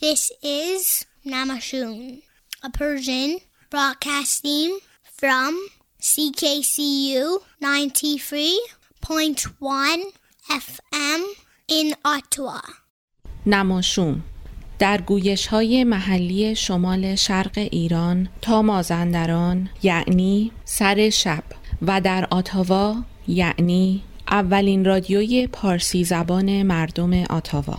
This is Namashun, a Persian broadcasting from CKCU 93.1 FM in Ottawa. نماشوم در گویش های محلی شمال شرق ایران تا مازندران یعنی سر شب و در آتاوا یعنی اولین رادیوی پارسی زبان مردم آتاوا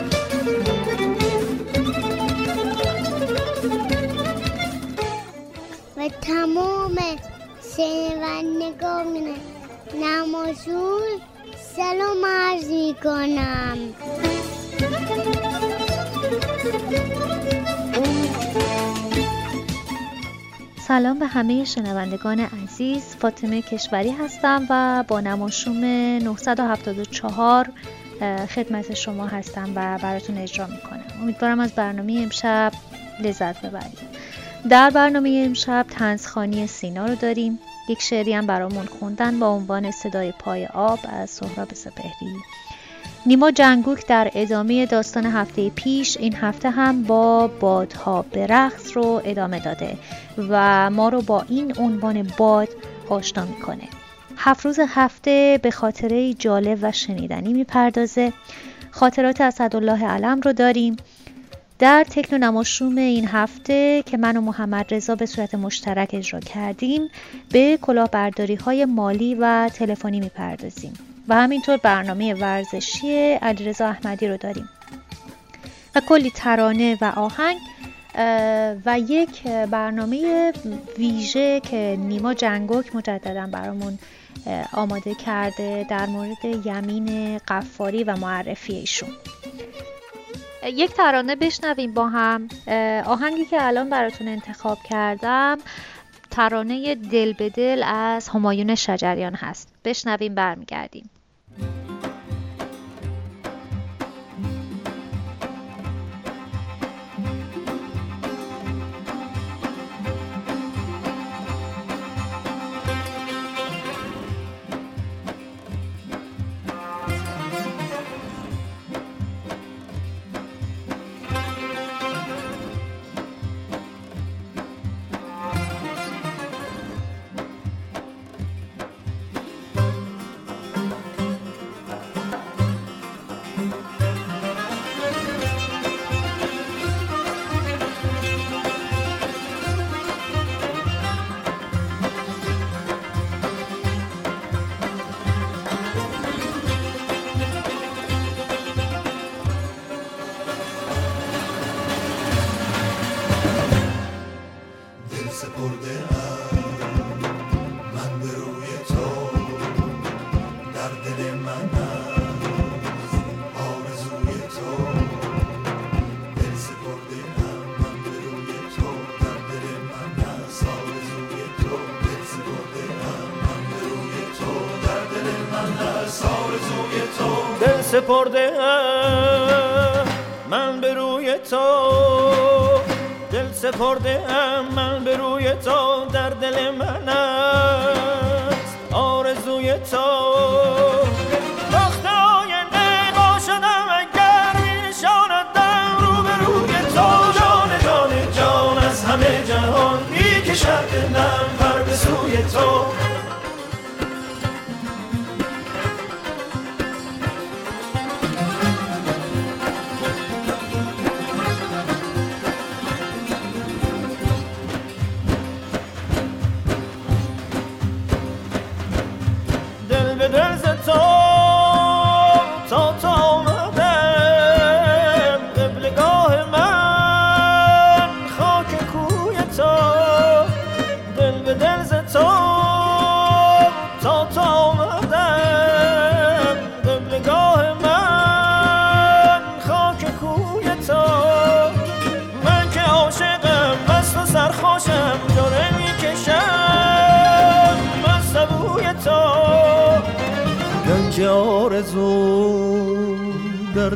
نمازون سلام عرض می کنم سلام به همه شنوندگان عزیز. فاطمه کشوری هستم و با نماشوم 974 خدمت شما هستم و براتون اجرا می‌کنم. امیدوارم از برنامه امشب لذت ببرید. در برنامه امشب تنزخانی سینا رو داریم. یک شعری هم برامون خوندن با عنوان صدای پای آب از سهراب سپهری. نیما جنگوک در ادامه داستان هفته پیش این هفته هم با بادها به رو ادامه داده و ما رو با این عنوان باد آشنا می‌کنه. هفت روز هفته به خاطره جالب و شنیدنی می‌پردازه. خاطرات اسدالله علم رو داریم. در تکنو نماشوم این هفته که من و محمد رضا به صورت مشترک اجرا کردیم به کلاهبرداری های مالی و تلفنی می‌پردازیم و همینطور برنامه ورزشی علیرضا احمدی رو داریم. و کلی ترانه و آهنگ و یک برنامه ویژه که نیما جنگوک مجددا برامون آماده کرده در مورد یمین قفاری و معرفی ایشون. یک ترانه بشنویم با هم. آهنگی که الان براتون انتخاب کردم ترانه دل به دل از همایون شجریان هست. بشنویم برمیگردیم. سپرده من به روی تو دل سپرده من به تو در دل من است آرزوی تو. وقت آینده با اگر می نشاندم رو به تو. جان جان جان از همه جهان می کشد دلم به سوی تو.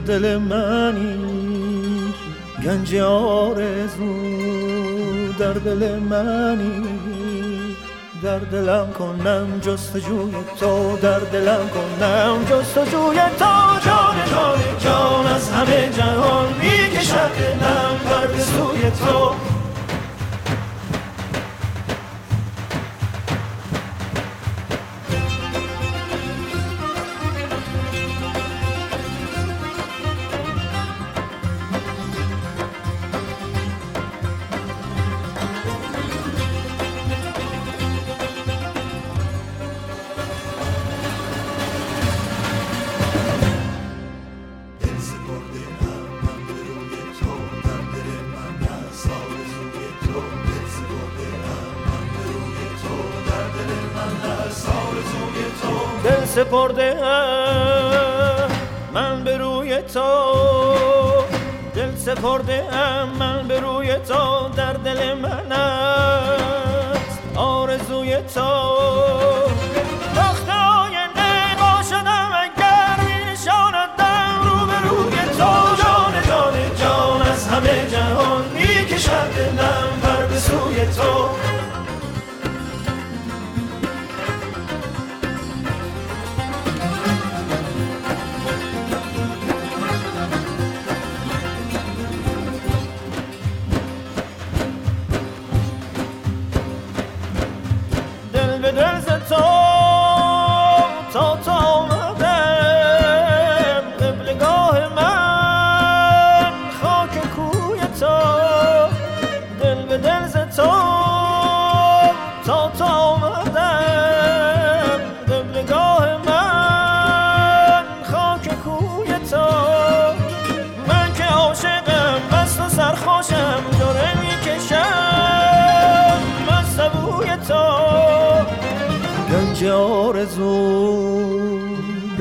دل منی گنج آرزو در دل منی. در دلم کنم جستجوی تو در دلم کنم جستجوی تو. جان جان جان از همه جهان می‌کشد دلم بر سوی تو.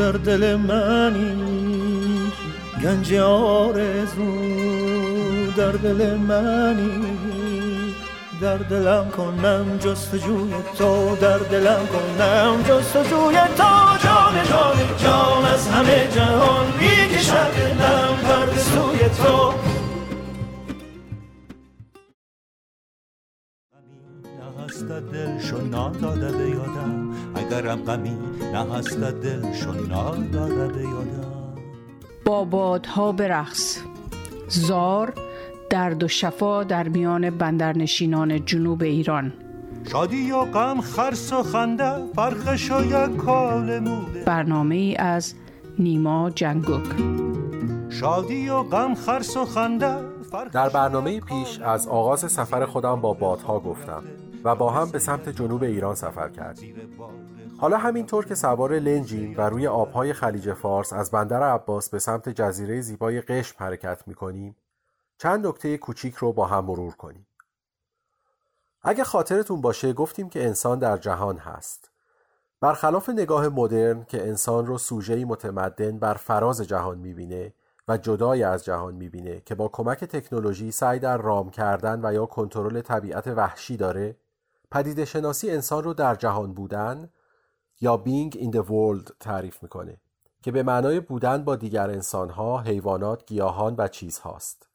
در دل منی گنج آرزو در دل منی. در دلم کنم جستجوی تو در دلم کنم جستجوی تو. جان جان جان از همه جهان می‌کشد دلم پر سوی تو. دلشو ناداده به یادم. اگرم غمی نهست دلشو ناداده به یادم با بادها برقص. زار درد و شفا در میان بندرنشینان جنوب ایران. شادی و غم خرس و خنده فرقش و یک کال موده برنامه ای از نیما جنگوک. شادی و غم خرس و خنده در برنامه پیش از آغاز سفر خودم با بادها گفتم و با هم به سمت جنوب ایران سفر کردیم. حالا همینطور که سوار لنجیم و روی آبهای خلیج فارس از بندر عباس به سمت جزیره زیبای قشم حرکت می‌کنیم چند نکته کوچیک رو با هم مرور کنیم. اگه خاطرتون باشه گفتیم که انسان در جهان هست. برخلاف نگاه مدرن که انسان رو سوژه‌ای متمدن بر فراز جهان می‌بینه و جدای از جهان می‌بینه که با کمک تکنولوژی سعی در رام کردن و یا کنترل طبیعت وحشی داره پدیده شناسی انسان رو در جهان بودن یا being in the world تعریف می‌کنه که به معنای بودن با دیگر انسانها، حیوانات، گیاهان و چیزهاست.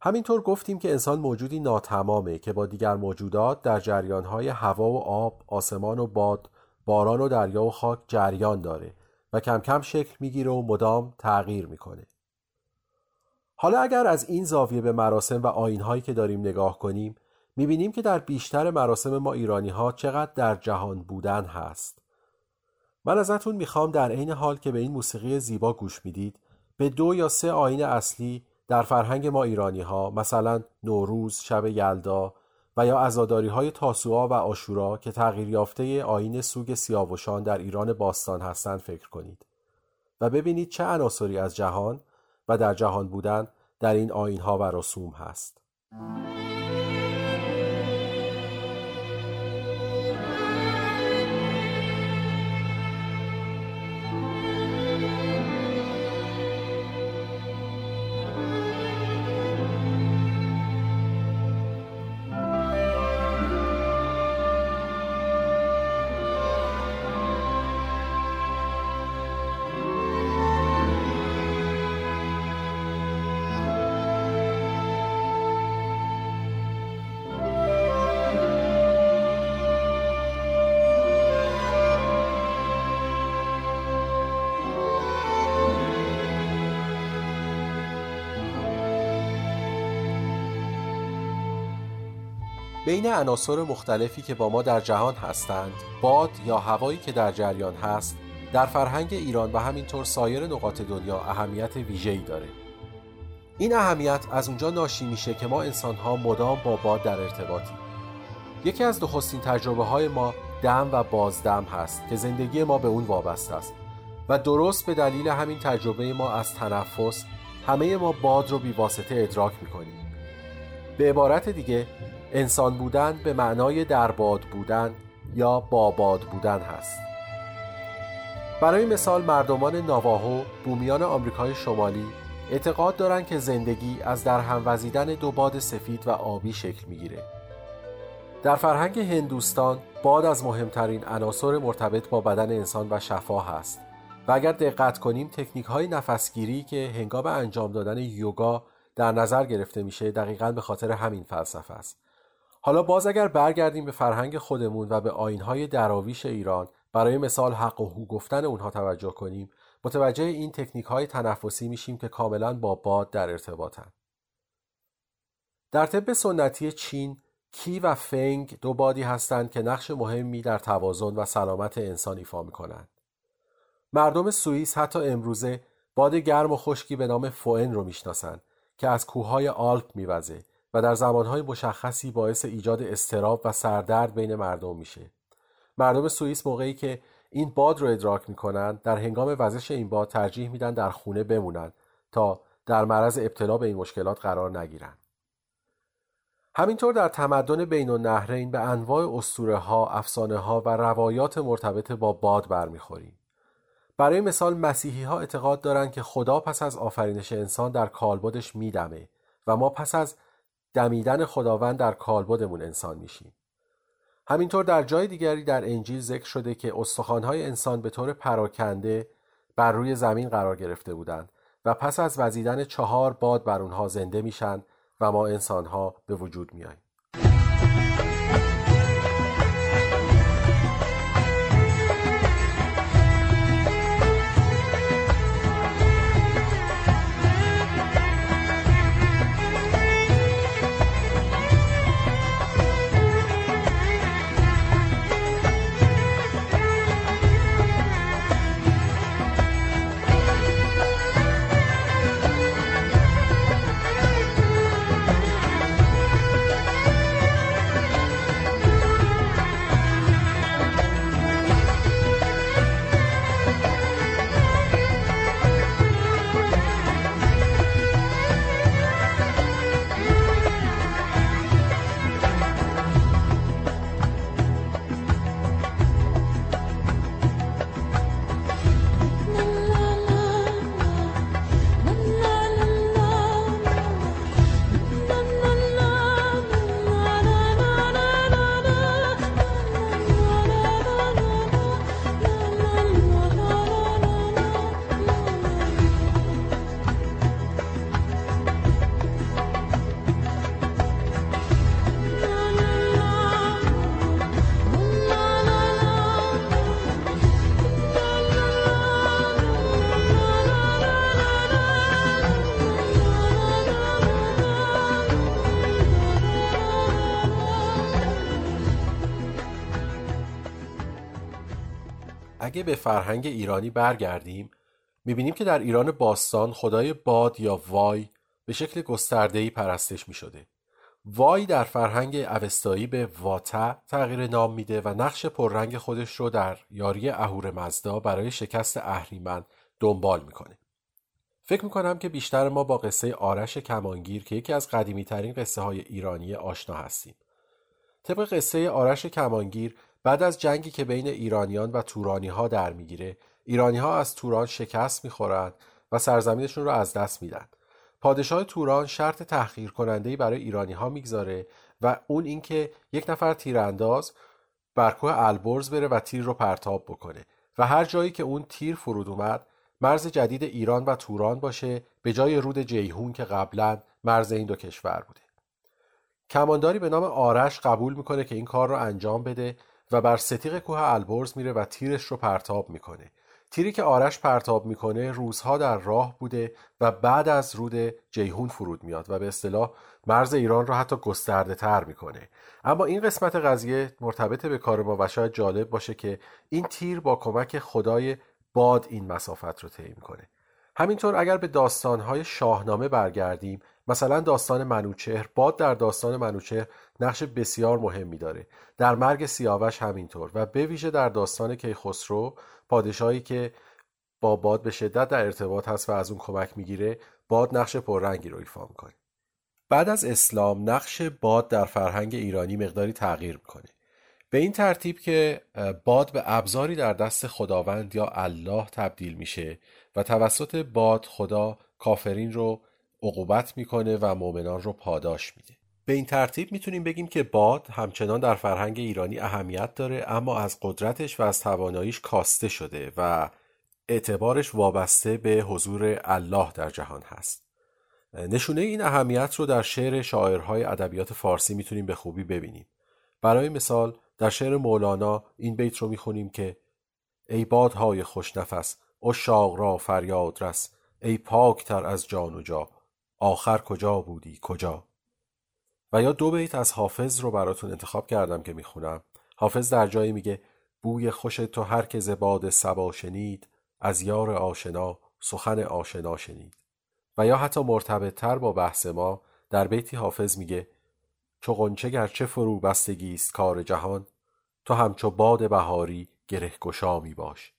همینطور گفتیم که انسان موجودی ناتمامه که با دیگر موجودات در جریانهای هوا و آب، آسمان و باد، باران و دریا و خاک جریان داره و کم کم شکل می‌گیره و مدام تغییر می‌کنه. حالا اگر از این زاویه به مراسم و آینهایی که داریم نگاه کنیم می‌بینیم که در بیشتر مراسم ما ایرانی ها چقدر در جهان بودن هست. من ازتون می‌خوام در عین حال که به این موسیقی زیبا گوش می‌دید به دو یا سه آین اصلی در فرهنگ ما ایرانی ها مثلا نوروز، شب یلدا و یا ازاداری های تاسوعا و آشورا که تغییر یافته آین سوگ سیاوشان در ایران باستان هستند فکر کنید و ببینید چه عناصری از جهان و در جهان بودن در این آین ها و رسوم هست. بین عناصر مختلفی که با ما در جهان هستند باد یا هوایی که در جریان هست در فرهنگ ایران و همینطور سایر نقاط دنیا اهمیت ویژه‌ای داره. این اهمیت از اونجا ناشی میشه که ما انسانها مدام با باد در ارتباطیم. یکی از نخستین تجربه های ما دم و بازدم هست که زندگی ما به اون وابسته است و درست به دلیل همین تجربه ما از تنفس همه ما باد رو بیواسطه ادراک می‌کنیم. به عبارت دیگه انسان بودن به معنای در باد بودن یا با باد بودن هست. برای مثال مردمان ناواهو بومیان آمریکای شمالی اعتقاد دارند که زندگی از در هم وزیدن دو باد سفید و آبی شکل می‌گیره. در فرهنگ هندوستان باد از مهمترین عناصر مرتبط با بدن انسان و شفا هست و اگر دقت کنیم تکنیک های نفسگیری که هنگام انجام دادن یوگا در نظر گرفته میشه دقیقا به خاطر همین فلسفه است. حالا باز اگر برگردیم به فرهنگ خودمون و به آینهای دراویش ایران برای مثال حق و هو گفتن اونها توجه کنیم متوجه این تکنیک های تنفسی میشیم که کاملا با باد در ارتباطن. در طب سنتی چین کی و فنگ دو بادی هستند که نقش مهمی در توازن و سلامت انسان ایفا می‌کنند. مردم سوئیس حتی امروزه باد گرم و خشکی به نام فوئن رو می‌شناسند که از کوههای آلپ میوزه و در زمانهای مشخصی باعث ایجاد استراب و سردرد بین مردم میشه مردم سوئیس موقعی که این باد رو ادراک می‌کنند در هنگام وزش این باد ترجیح میدن در خونه بمونند تا در معرض ابتلا به این مشکلات قرار نگیرند همینطور در تمدن بین النهرین به انواع اسطوره ها، افسانه ها و روایات مرتبط با باد برمیخوریم. برای مثال مسیحی ها اعتقاد دارند که خدا پس از آفرینش انسان در کالبدش میدمه و ما پس از دمیدن خداوند در کالبدمون انسان میشیم. همینطور در جای دیگری در انجیل ذکر شده که استخوانهای انسان به طور پراکنده بر روی زمین قرار گرفته بودند و پس از وزیدن چهار باد بر اونها زنده میشن و ما انسانها به وجود میاییم. اگه به فرهنگ ایرانی برگردیم می‌بینیم که در ایران باستان خدای باد یا وای به شکل گستردهی پرستش می‌شده. وای در فرهنگ اوستایی به واتا تغییر نام میده و نقش پررنگ خودش رو در یاری اهور مزدا برای شکست اهریمن دنبال می‌کنه. فکر می‌کنم که بیشتر ما با قصه آرش کمانگیر که یکی از قدیمی ترین قصه های ایرانی آشنا هستیم. طبق قصه آرش کمانگیر بعد از جنگی که بین ایرانیان و تورانی ها در می‌گیره ایرانی ها از توران شکست می‌خورند و سرزمینشون رو از دست میدن. پادشاه توران شرط تحقیر کننده برای ایرانی ها می‌گذاره و اون اینکه یک نفر تیرانداز بر کوه البرز بره و تیر رو پرتاب بکنه و هر جایی که اون تیر فرود اومد مرز جدید ایران و توران باشه به جای رود جیهون که قبلا مرز این دو کشور بوده. کمانداری به نام آرش قبول می‌کنه که این کار رو انجام بده و بر ستیق کوه البرز میره و تیرش رو پرتاب می‌کنه. تیری که آرش پرتاب می‌کنه روزها در راه بوده و بعد از رود جیهون فرود میاد و به اصطلاح مرز ایران را حتی گسترده تر می‌کنه. اما این قسمت قضیه مرتبط به کار ما و شاید جالب باشه که این تیر با کمک خدای باد این مسافت رو طی می‌کنه. همینطور اگر به داستانهای شاهنامه برگردیم مثلا داستان منوچهر باد در داستان منوچهر نقش بسیار مهمی داره در مرگ سیاوش همینطور و به ویژه در داستان کیخسرو پادشاهی که با باد به شدت در ارتباط هست و از اون کمک می‌گیره باد نقش پررنگی رو ایفا می‌کنه. بعد از اسلام نقش باد در فرهنگ ایرانی مقداری تغییر می‌کنه. به این ترتیب که باد به ابزاری در دست خداوند یا الله تبدیل میشه و توسط باد خدا کافرین رو عقوبت می‌کنه و مؤمنان رو پاداش میده. به این ترتیب می‌تونیم بگیم که باد همچنان در فرهنگ ایرانی اهمیت داره اما از قدرتش و از تواناییش کاسته شده و اعتبارش وابسته به حضور الله در جهان هست. نشونه این اهمیت رو در شعر شاعرهای ادبیات فارسی می‌تونیم به خوبی ببینیم. برای مثال در شعر مولانا این بیت رو می‌خونیم که ای بادهای خوشنفس اشاق را فریاد رس ای پاکتر از جان و جا آخر کجا بودی؟ کجا؟ و یا دو بیت از حافظ رو براتون انتخاب کردم که می‌خونم. حافظ در جایی میگه بوی خوش تو هر که زباد سبا شنید از یار آشنا سخن آشنا شنید. و یا حتی مرتبط تر با بحث ما در بیتی حافظ میگه چو غنچه گرچه فرو بستگی است کار جهان تو همچو باد بهاری گره گشا می باش.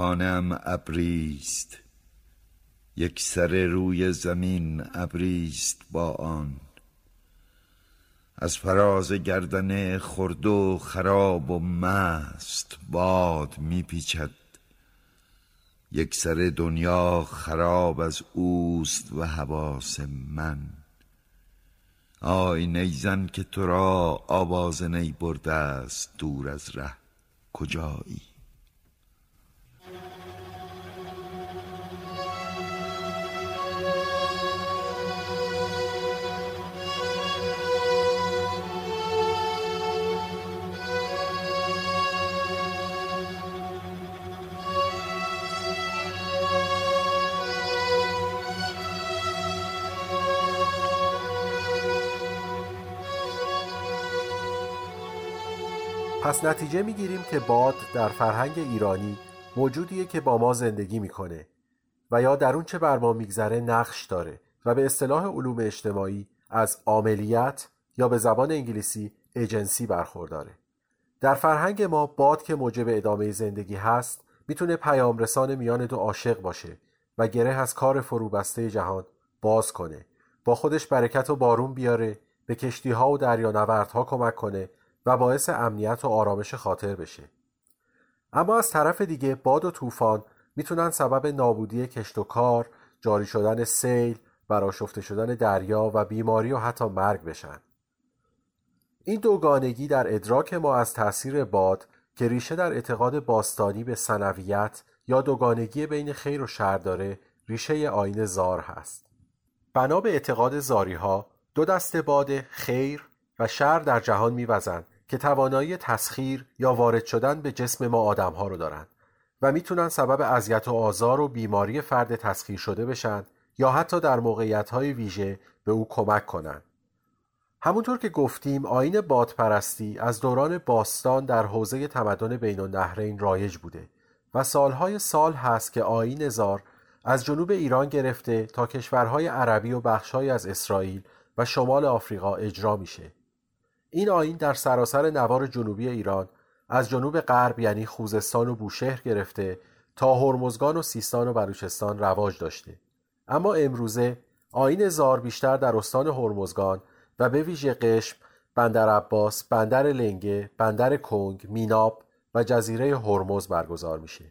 خانم ابریست. یک سر روی زمین ابریست با آن. از فراز گردن خرد و خراب و مست باد میپیچد. یک سر دنیا خراب از اوست و حواس من. آی نیزن که تو را آواز نی برده است دور از ره. کجایی؟ پس نتیجه می‌گیریم که باد در فرهنگ ایرانی موجودیه که با ما زندگی می‌کنه و یا در اون چه بر ما میگذره نقش داره و به اصطلاح علوم اجتماعی از عاملیت یا به زبان انگلیسی ایجنسی برخورداره. در فرهنگ ما باد که موجب ادامه زندگی هست می‌تونه پیامرسان میان دو عاشق باشه و گره از کار فروبسته جهان باز کنه با خودش برکت و بارون بیاره به کشتی ها و دریانوردها کمک کنه و باعث امنیت و آرامش خاطر بشه. اما از طرف دیگه باد و طوفان می‌تونن سبب نابودی کشت و کار جاری شدن سیل براشفته شدن دریا و بیماری و حتی مرگ بشن. این دوگانگی در ادراک ما از تاثیر باد که ریشه در اعتقاد باستانی به سنویت یا دوگانگی بین خیر و شر داره ریشه آین زار هست. بنا به اعتقاد زاری ها دو دست باد خیر و شر در جهان میوزند که توانایی تسخیر یا وارد شدن به جسم ما آدم ها رو دارند و می‌تونن سبب اذیت و آزار و بیماری فرد تسخیر شده بشن یا حتی در موقعیت های ویژه به او کمک کنند. همونطور که گفتیم آین بادپرستی از دوران باستان در حوزه تمدن بین النهرین رایج بوده و سالهای سال هست که آین زار از جنوب ایران گرفته تا کشورهای عربی و بخشهایی از اسرائیل و شمال آفریقا اجرا میشه. این آین در سراسر نوار جنوبی ایران از جنوب غرب یعنی خوزستان و بوشهر گرفته تا هرمزگان و سیستان و بلوچستان رواج داشته. اما امروزه آین زار بیشتر در استان هرمزگان و به ویژه قشم بندر عباس بندر لنگه بندر کنگ میناب و جزیره هرمز برگزار میشه.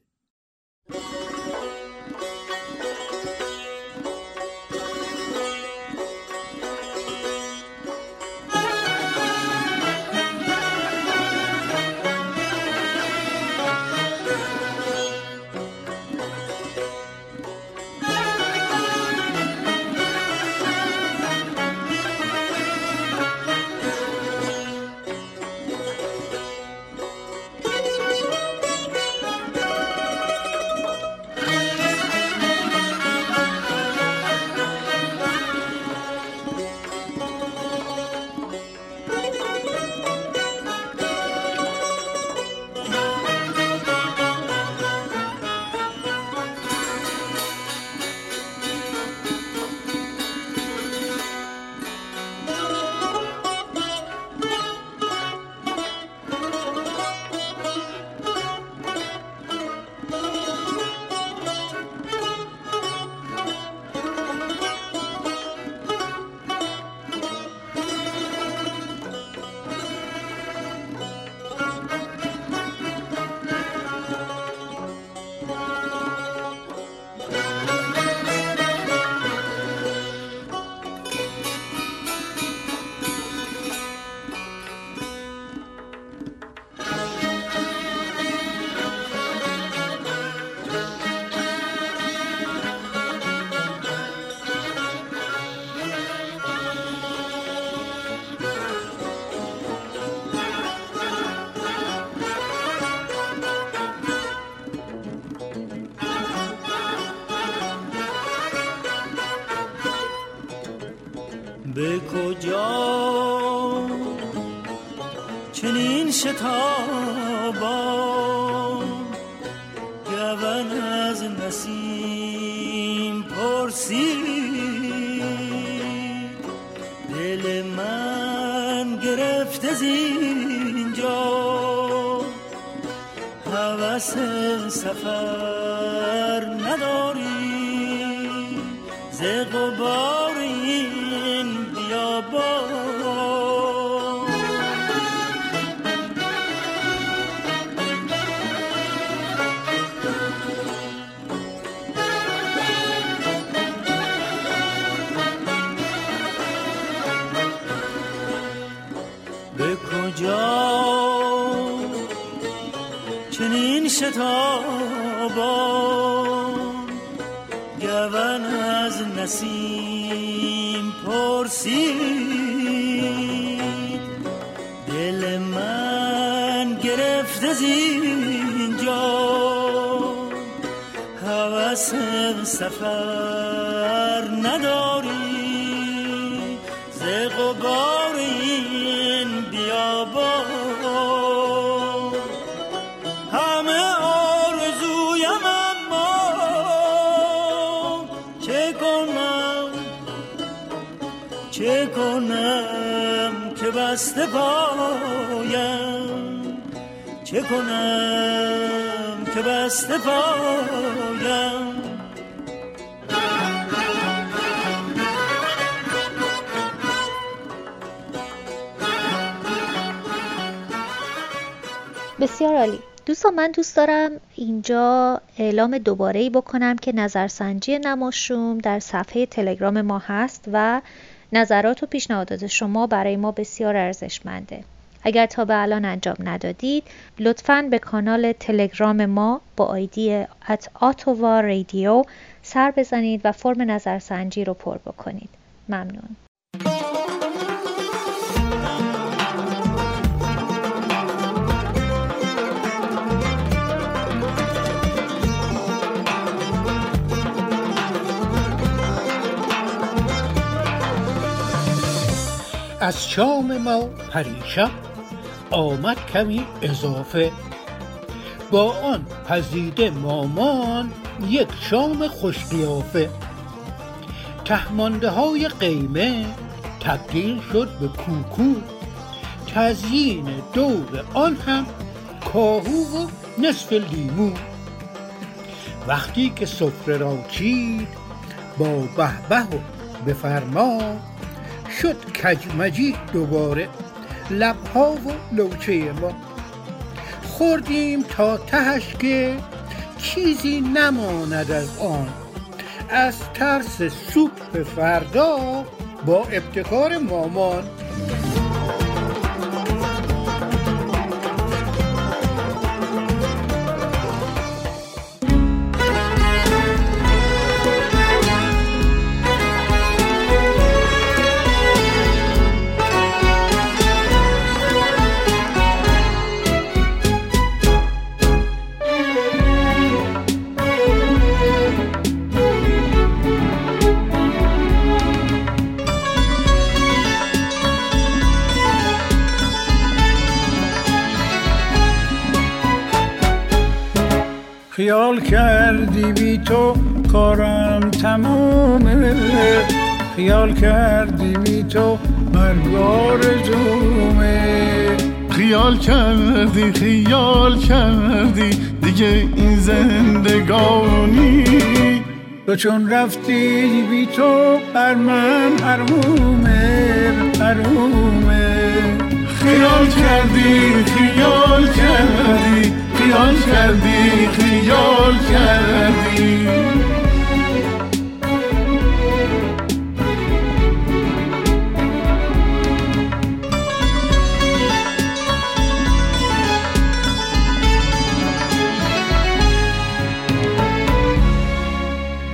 به کجا؟ چنین شتابان گون از نسیم پرسید دل من گرفته زینجا هوس سفر چنین شتابان گون از نسیم پرسید. دل من گرفته زینجا. هوس سفر بسته پایم. چه کنم که بسته پایم؟ بسیار عالی. دوستان من دوست دارم اینجا اعلام دوباره ای بکنم که نظرسنجی نماشوم در صفحه تلگرام ما هست و نظرات و پیشنهادات شما برای ما بسیار ارزشمنده. اگر تا به الان انجام ندادید لطفا به کانال تلگرام ما با آیدی ات آتووا رادیو سر بزنید و فرم نظرسنجی رو پر بکنید. ممنون. از شام ما پریشب آمد کمی اضافه. با آن پزیده مامان یک شام خوش قیافه. تهمانده های قیمه تبدیل شد به کوکو. تزیین دور آن هم کاهو و نصف لیمو. وقتی که سفره را چید با به و بفرما شد کجمجی دوباره لبها و لوچه ما. خوردیم تا تهش که چیزی نماند از آن. از ترس سوپ فردا با ابتکار مامان. تو کارم تمومه خیال کردی بی تو مرگار زومه خیال کردی خیال کردی دیگه این زندگانی. تو چون رفتی بی تو بر من حرومه حرومه. خیال کردی خیال کردی خیال کردی خیال کردی.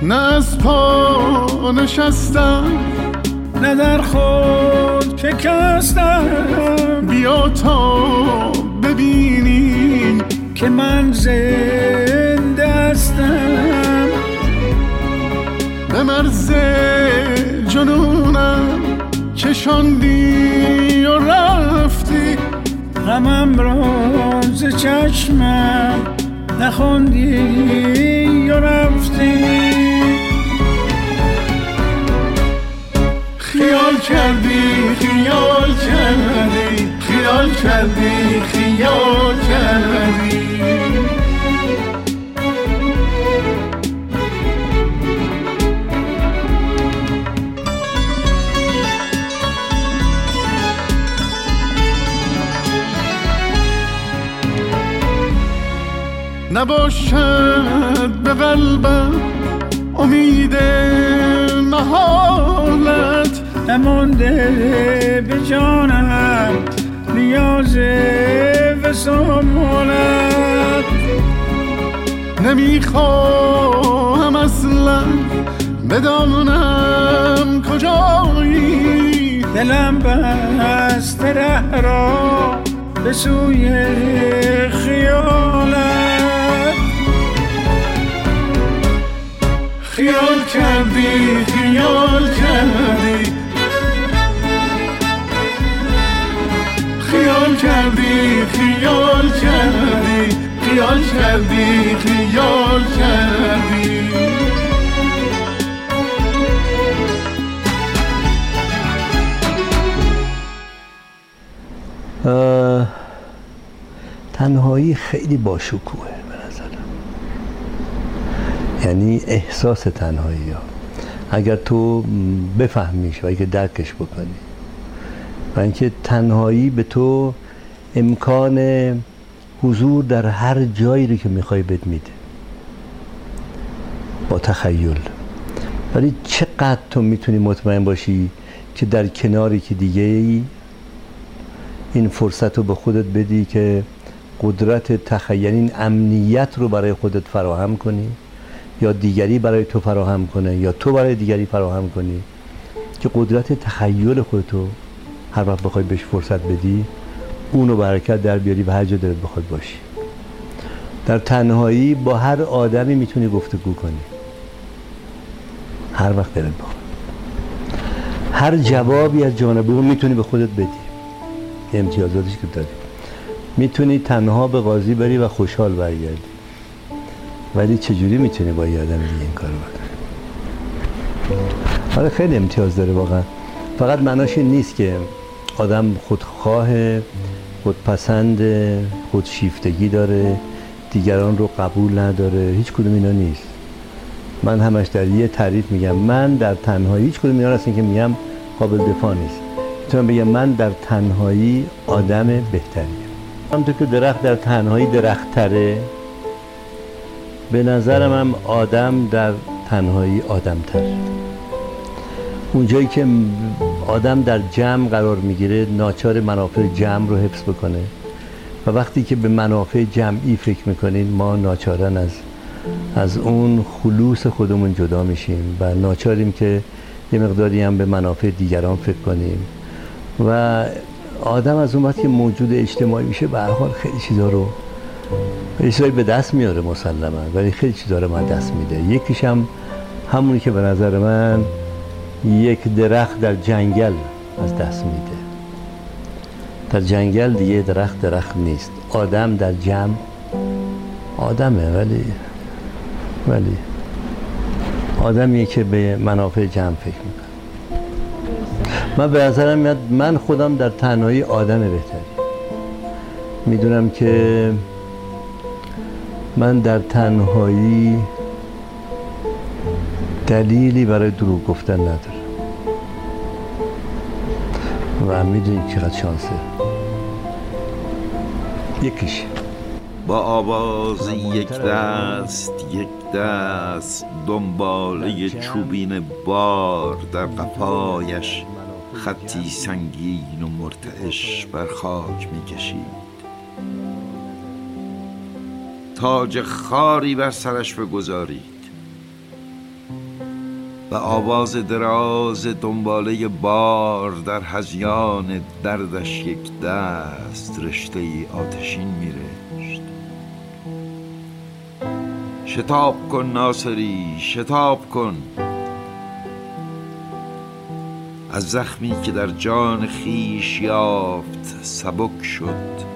نه از پا نشستم نه در خود شکستم. بیا تا ببینی که من زنده هستم. به مرز جنونم کشاندی و رفتی. غمم راز چشمم نخوندی و رفتی. خیال کردی خیال کردی خیال کردی خیال کردی. نباشد به قلبم امید محالت. نمانده به جانم نیاز وسامولت نمی‌خواهم اصلا بدانم کجایی. دلم بست ره را به سوی خیالت. خیال کردی خیال کردی. خیال کردی خیال کردی خیال کردی خیال کردی. تنهایی خیلی نظرم یعنی احساس تنهایی ها. اگر تو بفهمیش و اگر درکش بکنی. و اینکه تنهایی به تو امکان حضور در هر جایی رو که می‌خوای بد میده. با تخیل. ولی چقدر تو می‌تونی مطمئن باشی که در کناری که دیگه ای این فرصت رو به خودت بدی که قدرت تخیل یعنی این امنیت رو برای خودت فراهم کنی؟ یا دیگری برای تو فراهم کنه یا تو برای دیگری فراهم کنی که قدرت تخیل خودتو هر وقت بخوای بهش فرصت بدی اونو برکت در بیاری و هر جا دلت بخواد باشی. در تنهایی با هر آدمی می‌تونی گفتگو کنی. هر وقت دلت بخواد. هر جوابی از جانب اون می‌تونی به خودت بدی. امتیازاتش که داری می‌تونی تنها به قاضی بری و خوشحال برگردی. ولی چجوری می‌تونی با یه آدم دیگه این کارو بکنی؟ آره خیلی امتیاز داره واقعا. فقط معناش این نیست که آدم خودخواه خودپسند خودشیفتگی داره دیگران رو قبول نداره هیچ کدوم اینا نیست. من همش در یه تعریف میگم من در تنهایی هیچ کدوم اینا هستن که میگم قابل دفاع نیست. می‌تونم بگم من در تنهایی آدم بهتریم. همونطور که درخت در تنهایی درخت تره به نظرم هم آدم در تنهایی آدم تر اونجایی که آدم در جمع قرار می‌گیره ناچار منافع جمع رو حفظ بکنه و وقتی که به منافع جمعی فکر می‌کنین ما ناچارن از از اون خلوص خودمون جدا میشیم و ناچاریم که یه مقداری هم به منافع دیگران فکر کنیم. و آدم از اون وقت که موجود اجتماعی میشه به هر حال خیلی چیزا رو خیلی به دست میاره مسلما ولی خیلی چیزا رو من دست میده. یکیش هم همونی که به نظر من یک درخت در جنگل از دست میده. در جنگل دیگه درخت درخت نیست. آدم در جمع آدمه ولی ولی آدمیه که به منافع جمع فکر می‌کنه. من به نظرم میاد من خودم در تنهایی آدم بهتری. می‌دونم که من در تنهایی دلیلی برای دروغ گفتن ندارم. و می‌دونید چقدر شانسه. یکیش. با آواز یک دست یک دست دنباله چوبین بار در قفایش خطی سنگین و مرتعش بر خاک می‌کشید تاج خاری بر سرش بگذارید و آواز دراز دنباله بار در هزیان دردش یک دست رشته ای آتشین میرشت. شتاب کن ناصری شتاب کن. از زخمی که در جان خیش یافت سبک شد.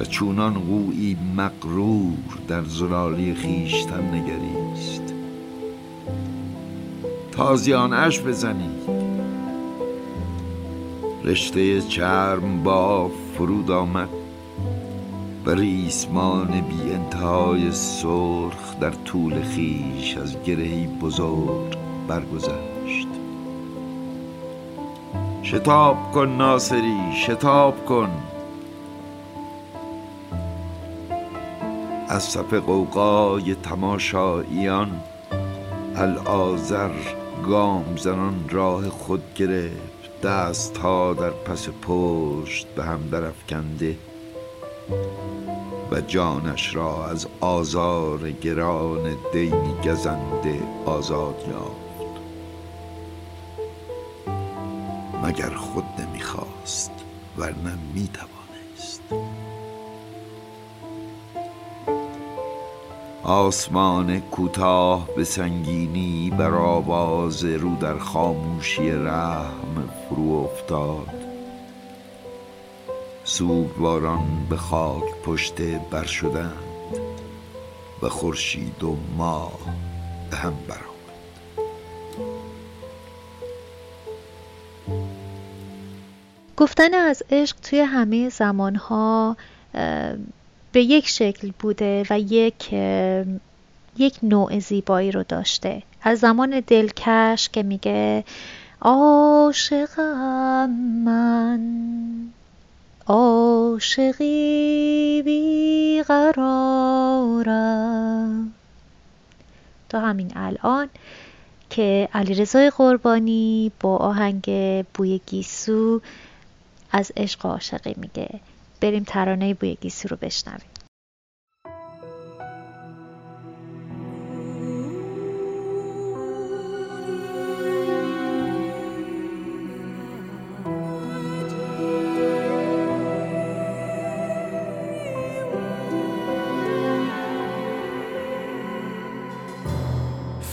و چونان قویی مقرور در زلالی خیشتن نگریست. تازیانش بزنید. رشته چرم با فرود آمد و ریسمان بی انتهای سرخ در طول خیش از گرهی بزرگ برگذشت. شتاب کن ناصری شتاب کن. از صف قوقای تماشاییان الآذر گام زنان راه خود گرفت دست ها در پس پشت به هم درفکنده و جانش را از آزار گران دینی گزنده آزاد یافت. مگر خود نمی‌خواست ورنه می‌توانست آسمان کوتاه به سنگینی بر آواز رو در خاموشی رحم فرو افتاد. سوگواران به خاک پشت بر شدند و خورشید و ماه به هم برآمد. گفتن از عشق توی همه زمانها به یک شکل بوده و یک یک نوع زیبایی رو داشته. از زمان دلکش که میگه عاشقم من عاشقی بیقرارم. تا همین الان که علیرضای قربانی با آهنگ بوی گیسو از عشق عاشقی میگه. بریم ترانه بوی گیسو رو بشنویم.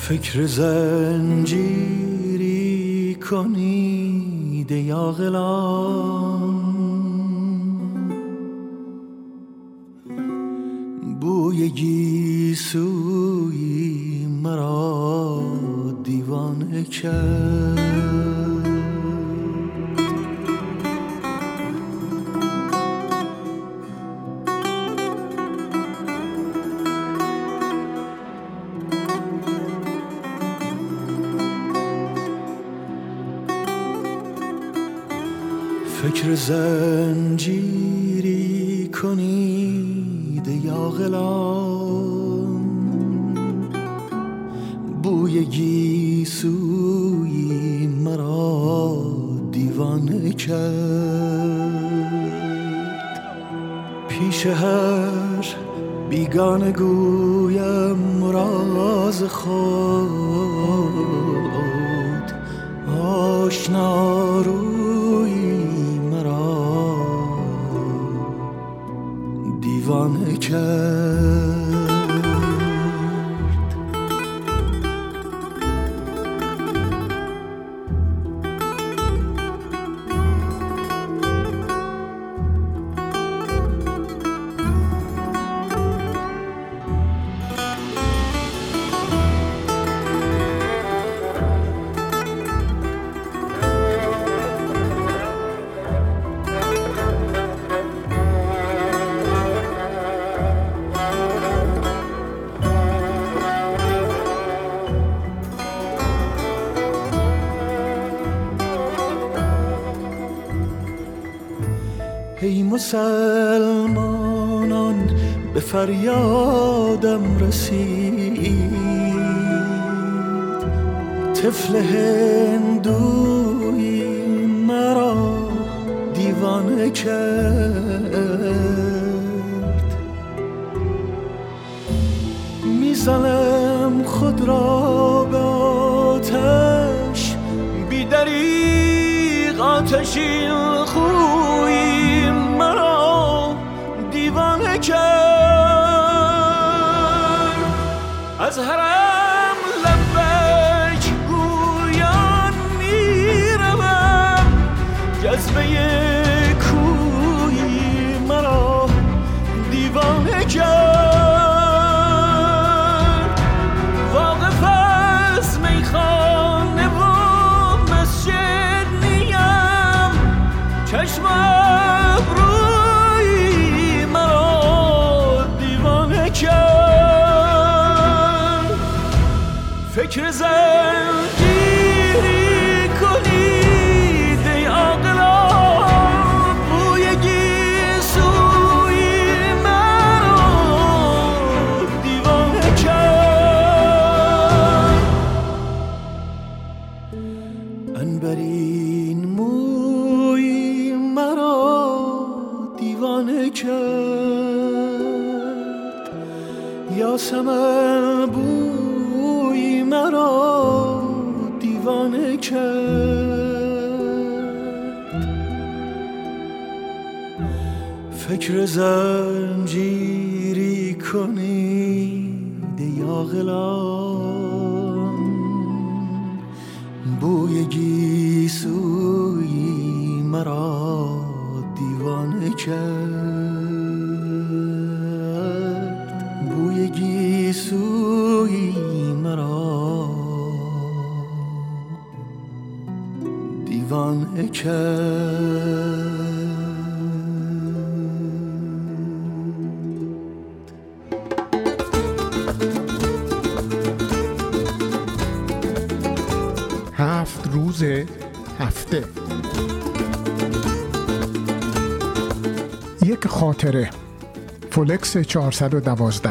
فکر زنجیری کنید یا غلام. بوی گیسوی مرا دیوانه کرد. فکر زنجیری کنید غلام بوی گیسوی مرا دیوانه کرد. پیش هر بیگانه گویم راز خود. آشنا روی دیوانه مسلمانان به فریادم رسید. طفل هندوی مرا دیوانه کرد. می‌زنم خود را به آتش بیدریق آتشین خوی از فکر خاطره. فولکس 412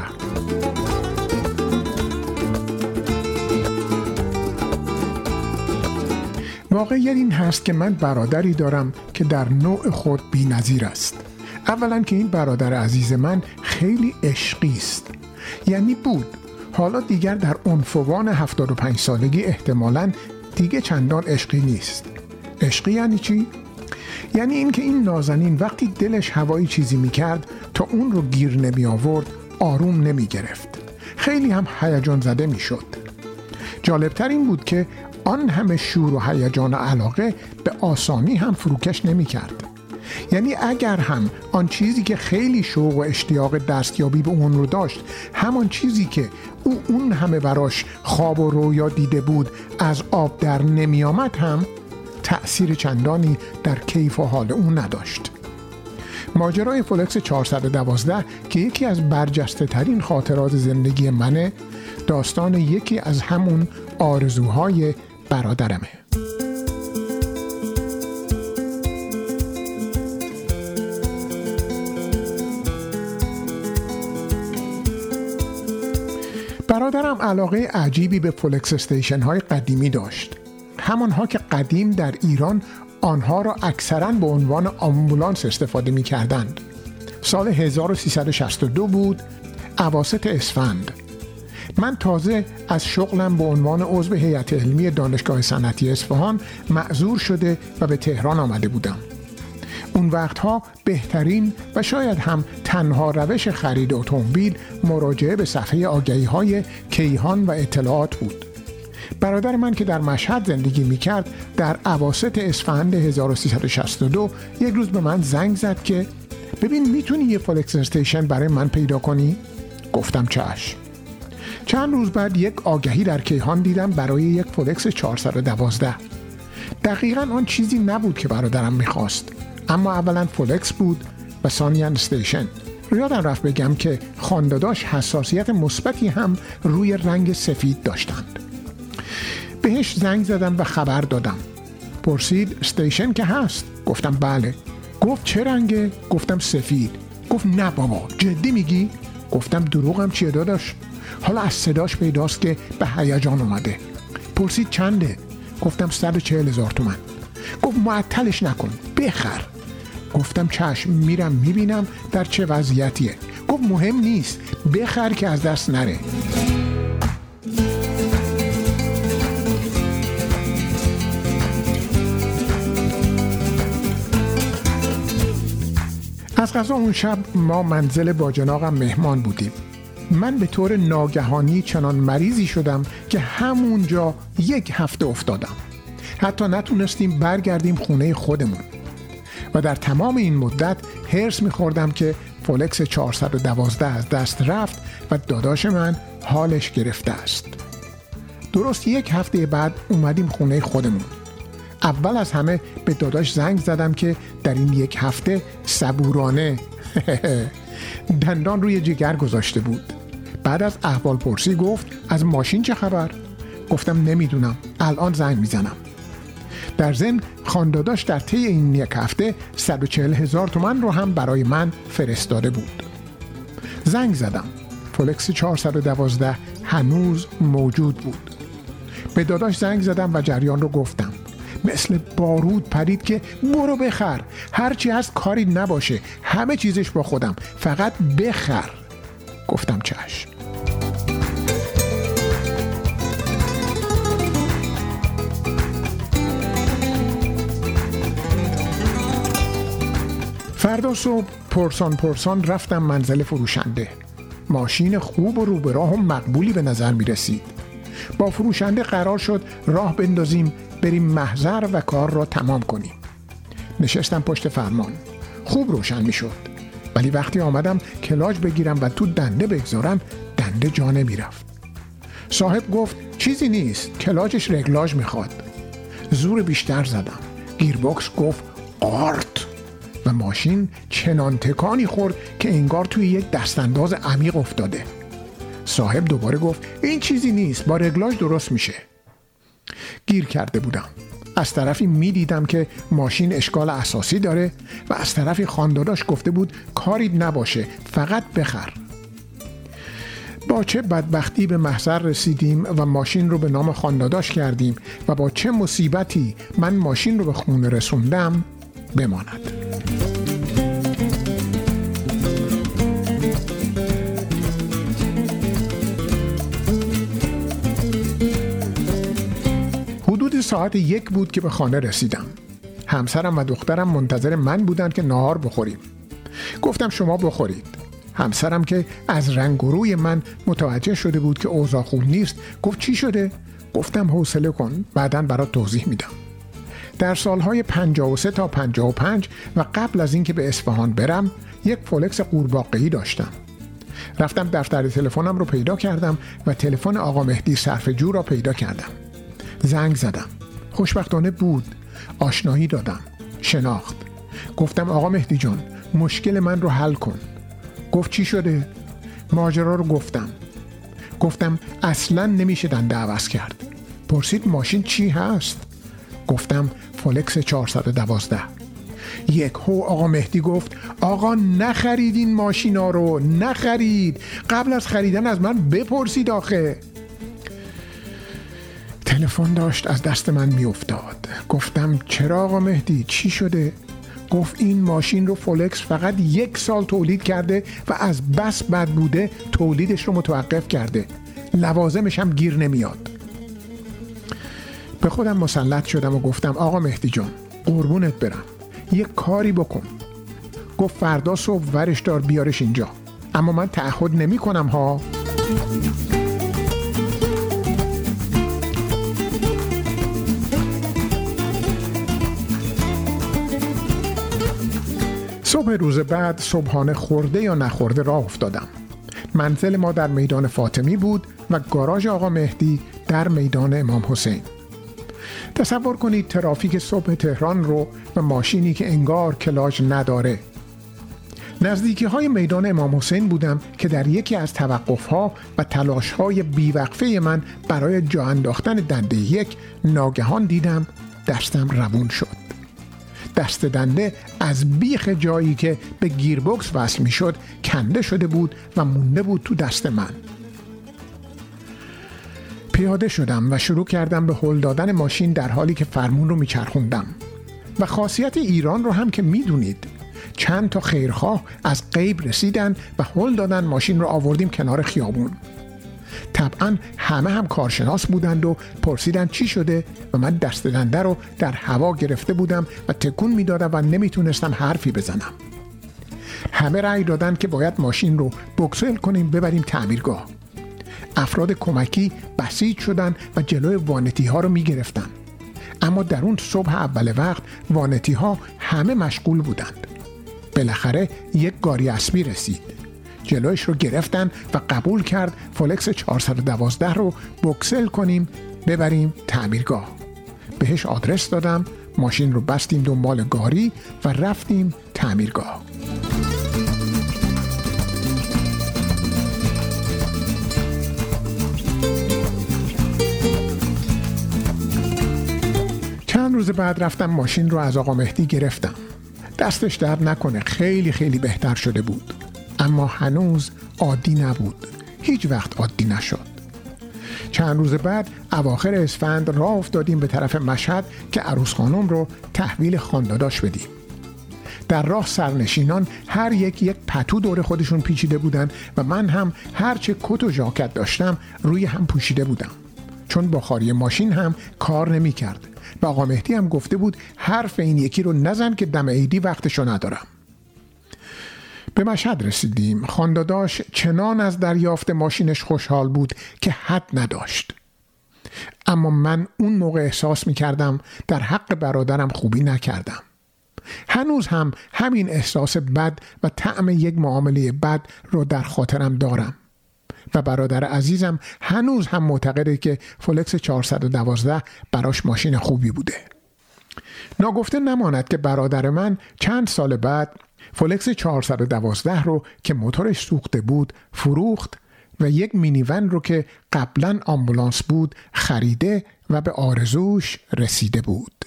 واقعیت این هست که من برادری دارم که در نوع خود بی نظیر است. اولا که این برادر عزیز من خیلی عشقی است. یعنی بود. حالا دیگر در عنفوان 75 سالگی احتمالا دیگه چندان عشقی نیست. عشقی یعنی چی؟ یعنی اینکه این نازنین وقتی دلش هوایی چیزی می‌کرد تا اون رو گیر نمی آورد آروم نمی گرفت خیلی هم هیجان زده می‌شد. جالبتر این بود که آن همه شور و هیجان و علاقه به آسانی هم فروکش نمی کرد یعنی اگر هم آن چیزی که خیلی شوق و اشتیاق دستیابی به اون رو داشت همان چیزی که او اون همه براش خواب و رویا دیده بود از آب در نمی آمد هم تأثیر چندانی در کیف و حال اون نداشت. ماجرای فولکس 412 که یکی از برجسته ترین خاطرات زندگی منه داستان یکی از همون آرزوهای برادرمه. برادرم علاقه عجیبی به فولکس استیشن های قدیمی داشت. همانها که قدیم در ایران آنها را اکثرا به عنوان آمبولانس استفاده می کردند. سال 1362 بود اواسط اسفند. من تازه از شغلم به عنوان عضو هیئت علمی دانشگاه صنعتی اصفهان معذور شده و به تهران آمده بودم. اون وقتها بهترین و شاید هم تنها روش خرید اتومبیل مراجعه به صفحه آگهی های کیهان و اطلاعات بود. برادر من که در مشهد زندگی می کرد در اواسط اسفند 1362 یک روز به من زنگ زد که ببین می‌تونی یه فولکس استیشن برای من پیدا کنی؟ گفتم چشم. چند روز بعد یک آگهی در کیهان دیدم برای یک فولکس 412 دقیقا آن چیزی نبود که برادرم می‌خواست اما اولا فولکس بود و ثانیا استیشن. یادم رفت بگم که خانداداش حساسیت مثبتی هم روی رنگ سفید داشتند. بهش زنگ زدم و خبر دادم. پرسید استیشن که هست؟ گفتم بله. گفت چه رنگه؟ گفتم سفید. گفت نه بابا. جدی میگی؟ گفتم دروغم چیه داداش؟ حالا از صداش پیداست که به هیجان اومده. پرسید چنده؟ گفتم 140 هزار تومن. گفت معطلش نکن بخر. گفتم چشم میرم می‌بینم در چه وضعیتیه. گفت مهم نیست بخر که از دست نره. از غذا اون شب ما منزل باجناقم مهمان بودیم. من به طور ناگهانی چنان مریضی شدم که همونجا یک هفته افتادم. حتی نتونستیم برگردیم خونه خودمون. و در تمام این مدت هرس میخوردم که فولکس 412 از دست رفت و داداش من حالش گرفته است. درست یک هفته بعد اومدیم خونه خودمون. اول از همه به داداش زنگ زدم که در این یک هفته صبورانه دندان روی جگر گذاشته بود. بعد از احوال پرسی گفت از ماشین چه خبر؟ گفتم نمی‌دونم. الان زنگ می‌زنم. در ضمن خانداداش در طی این یک هفته 140 هزار تومن رو هم برای من فرستاده بود. زنگ زدم. فولکس 412 هنوز موجود بود. به داداش زنگ زدم و جریان رو گفتم. مثل بارود پرید که برو بخر. هرچی هست کاری نباشه. همه چیزش با خودم. فقط بخر. گفتم چشم. فردا صبح پرسان پرسان رفتم منزل فروشنده. ماشین خوب و روبراه و مقبولی به نظر می رسید با فروشنده قرار شد راه بندازیم بریم محضر و کار را تمام کنیم. نشستم پشت فرمان. خوب روشن می شد ولی وقتی آمدم کلاج بگیرم و تو دنده بگذارم دنده جا نمی رفت صاحب گفت چیزی نیست کلاجش رگلاژ می‌خواد. زور بیشتر زدم. گیربکس گفت آرت و ماشین چنان تکانی خورد که انگار توی یک دستانداز عمیق افتاده. صاحب دوباره گفت این چیزی نیست با رگلاژ درست میشه. گیر کرده بودم. از طرفی می‌دیدم که ماشین اشکال اساسی داره و از طرفی خانداداش گفته بود کاری نباشه فقط بخر. با چه بدبختی به محضر رسیدیم و ماشین رو به نام خانداداش کردیم و با چه مصیبتی من ماشین رو به خونه رسوندم بماند. ساعت یک بود که به خانه رسیدم. همسرم و دخترم منتظر من بودند که نهار بخوریم. گفتم شما بخورید. همسرم که از رنگ و روی من متوجه شده بود که اوضاع خوب نیست گفت چی شده؟ گفتم حوصله کن بعدا برات توضیح میدم. در سالهای 53 تا 55 و قبل از اینکه به اصفهان برم یک فولکس قورباغه‌ای داشتم. رفتم دفتر تلفنم رو پیدا کردم و تلفن آقا مهدی صرفجو را پیدا کردم. زنگ زدم. خوشبختانه بود. آشنایی دادم. شناخت. گفتم آقا مهدی جان مشکل من رو حل کن. گفت چی شده؟ ماجرا رو گفتم. گفتم اصلا نمیشه دنده عوض کرد. پرسید ماشین چی هست؟ گفتم فولکس 412 یک هو آقا مهدی گفت آقا نخرید این ماشینا رو. نخرید. قبل از خریدن از من بپرسید آخه. تلفن داشت از دست من میافتاد. گفتم چرا آقا مهدی؟ چی شده؟ گفت این ماشین رو فولکس فقط یک سال تولید کرده و از بس بد بوده تولیدش رو متوقف کرده. لوازمش هم گیر نمیاد. به خودم مسلط شدم و گفتم آقا مهدی جان قربونت برم. یک کاری بکن. گفت فردا صبح ورش دار بیارش اینجا. اما من تعهد نمی کنم ها. صبح روز بعد صبحانه خورده یا نخورده راه افتادم. منزل ما در میدان فاطمی بود و گاراژ آقا مهدی در میدان امام حسین. تصور کنید ترافیک صبح تهران رو و ماشینی که انگار کلاج نداره. نزدیکی های میدان امام حسین بودم که در یکی از توقف ها و تلاش های بیوقفه من برای جا انداختن دنده یک ناگهان دیدم دستم روون شد. دست دنده از بیخ جایی که به گیربکس وصل می شد کنده شده بود و مونده بود تو دست من. پیاده شدم و شروع کردم به هل دادن ماشین در حالی که فرمون رو میچرخوندم. و خاصیت ایران رو هم که می‌دونید. چند تا خیرخواه از غیب رسیدن و هل دادن ماشین رو آوردیم کنار خیابون. طبعا همه هم کارشناس بودند و پرسیدن چی شده و من دست دنده رو در هوا گرفته بودم و تکون می‌دادم و نمی‌تونستم حرفی بزنم. همه رأی دادن که باید ماشین رو بکسل کنیم ببریم تعمیرگاه. افراد کمکی بسیج شدن و جلوی وانتی ها رو می گرفتن. اما در اون صبح اول وقت وانتی ها همه مشغول بودند. بالاخره یک گاری اسبی رسید. جلویش رو گرفتن و قبول کرد فولکس 412 رو بکسل کنیم ببریم تعمیرگاه. بهش آدرس دادم ماشین رو بستیم دنبال گاری و رفتیم تعمیرگاه. روز بعد رفتم ماشین رو از آقا مهدی گرفتم. دستش درد نکنه خیلی خیلی بهتر شده بود. اما هنوز عادی نبود. هیچ وقت عادی نشد. چند روز بعد اواخر اسفند راه افتادیم به طرف مشهد که عروس خانم رو تحویل خانداداش بدیم. در راه سرنشینان هر یک یک پتو دور خودشون پیچیده بودن و من هم هرچه کت و ژاکت داشتم روی هم پوشیده بودم. چون بخاری ماشین هم کار نمی کرد و آقا مهدی هم گفته بود حرف این یکی رو نزن که دم عیدی وقتشو ندارم. به مشهد رسیدیم. خانداداش چنان از دریافت ماشینش خوشحال بود که حد نداشت. اما من اون موقع احساس می کردم در حق برادرم خوبی نکردم. هنوز هم همین احساس بد و طعم یک معامله بد رو در خاطرم دارم. و برادر عزیزم هنوز هم معتقده که فولکس 412 براش ماشین خوبی بوده. ناگفته نماند که برادر من چند سال بعد فولکس 412 رو که موتورش سوخته بود فروخت و یک مینیون رو که قبلا آمبولانس بود خریده و به آرزوش رسیده بود.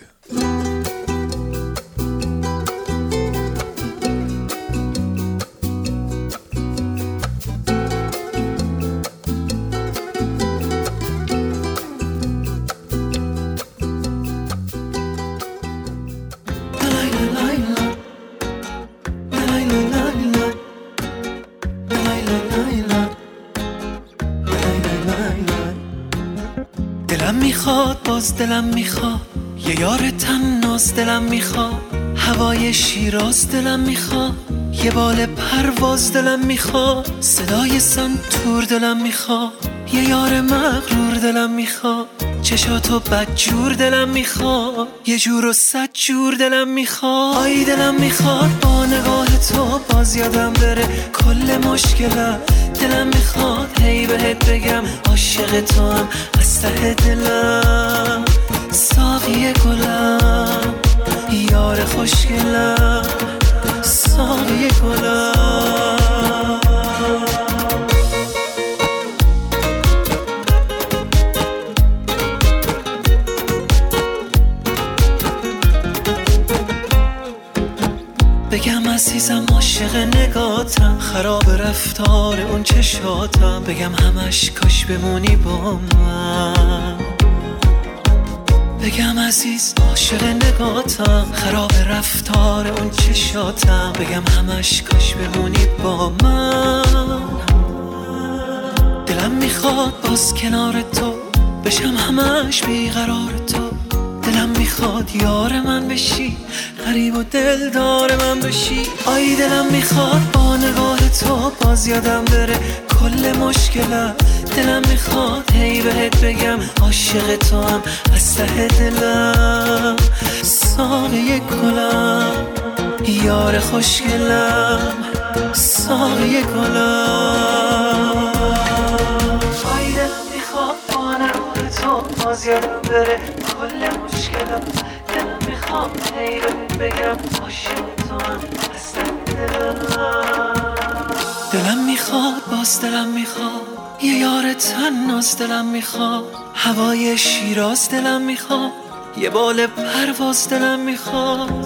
باز دلم می‌خواد. یه یار تناز دلم می‌خواد. هوای شیراز دلم می‌خواد. یه بال پرواز دلم می‌خواد. صدای سنتور دلم می‌خواد. یه یار مغرور دلم می‌خواد. چشاتو بدجور دلم می‌خواد؟ یه جور و صد جور دلم می‌خواد. آی دلم می‌خواد با نگاه تو باز یادم بره کل مشکلم. دلم می‌خواد هی بهت بگم عاشق تو هم از ته دلم. ساقی گلم یار خوشگلم. ساقی گلم. عزیزم عاشق نگاتم. خراب رفتار اون چشاتم. بگم همش کاش بمونی با من. بگم عزیز عاشق نگاتم. خراب رفتار اون چشاتم. بگم همش کاش بمونی با من. دلم می‌خواد باز کنار تو بشم. همش بیقرار تو. می‌خواد یار من بشی غریب و دلدار من بشی. آی دلم می‌خواد با نگاه تو باز یادم بره کل مشکلم. دلم می‌خواد هی بهت بگم عاشق تو هم از ته دلم. ساقی گلم یار خوشگلم. ساقی گلم. آی می‌خواد با نگاه تو باز یادم بره کل دلم بهت بگم می‌خواد باز دلم می‌خواد یه یار تناز دلم می‌خواد هوای شیراز دلم می‌خواد یه بال پرواز دلم می‌خواد.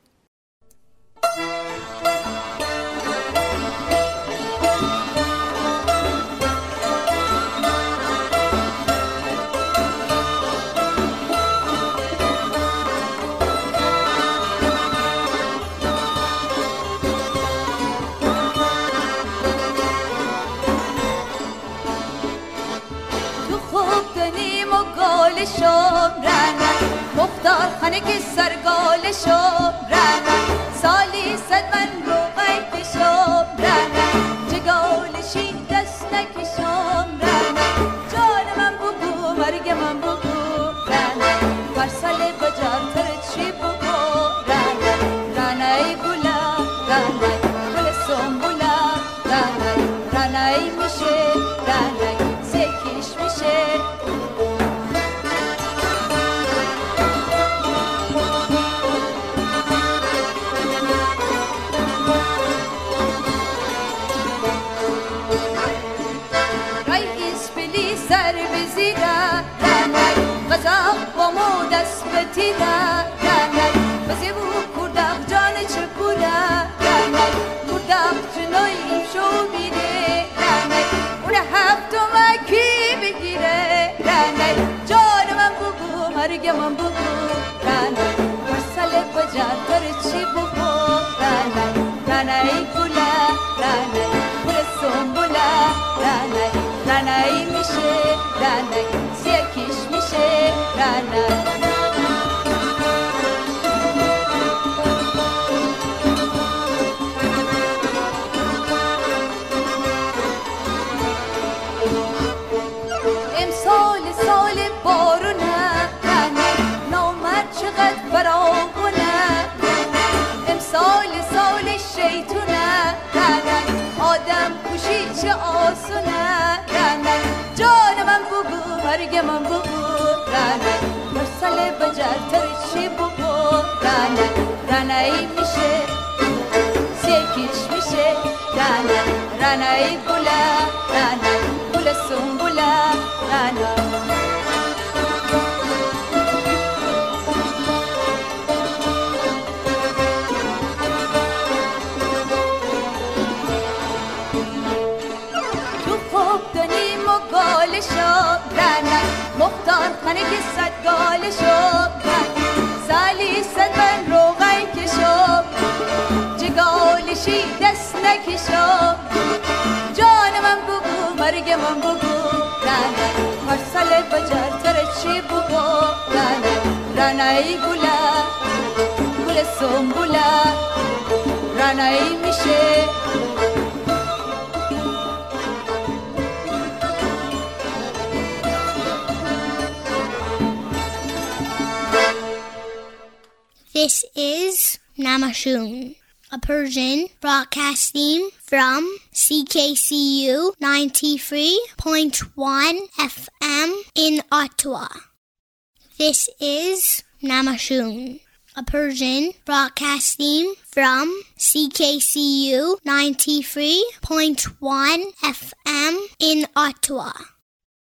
مختار خانه که سرگال شم رنگ بگو مرگ من بگو رنگ مرسل بجر تر چی بگو رنگ رنگ گله رنگ گل سنبوله رنگ رنگ میشه رنگ مرگ من بگو رانه مرسل بجرتر چی بگو رانه رانه ای میشه سیکیش میشه بگو مرگ من بگو رنگ مرسل بجرتر چی بگو رنگ رنای گله گل سنبوله رنایی میشه This is Namashun, a Persian broadcasting from CKCU 93.1 FM in Ottawa. This is Namashun, a Persian broadcasting from CKCU 93.1 FM in Ottawa.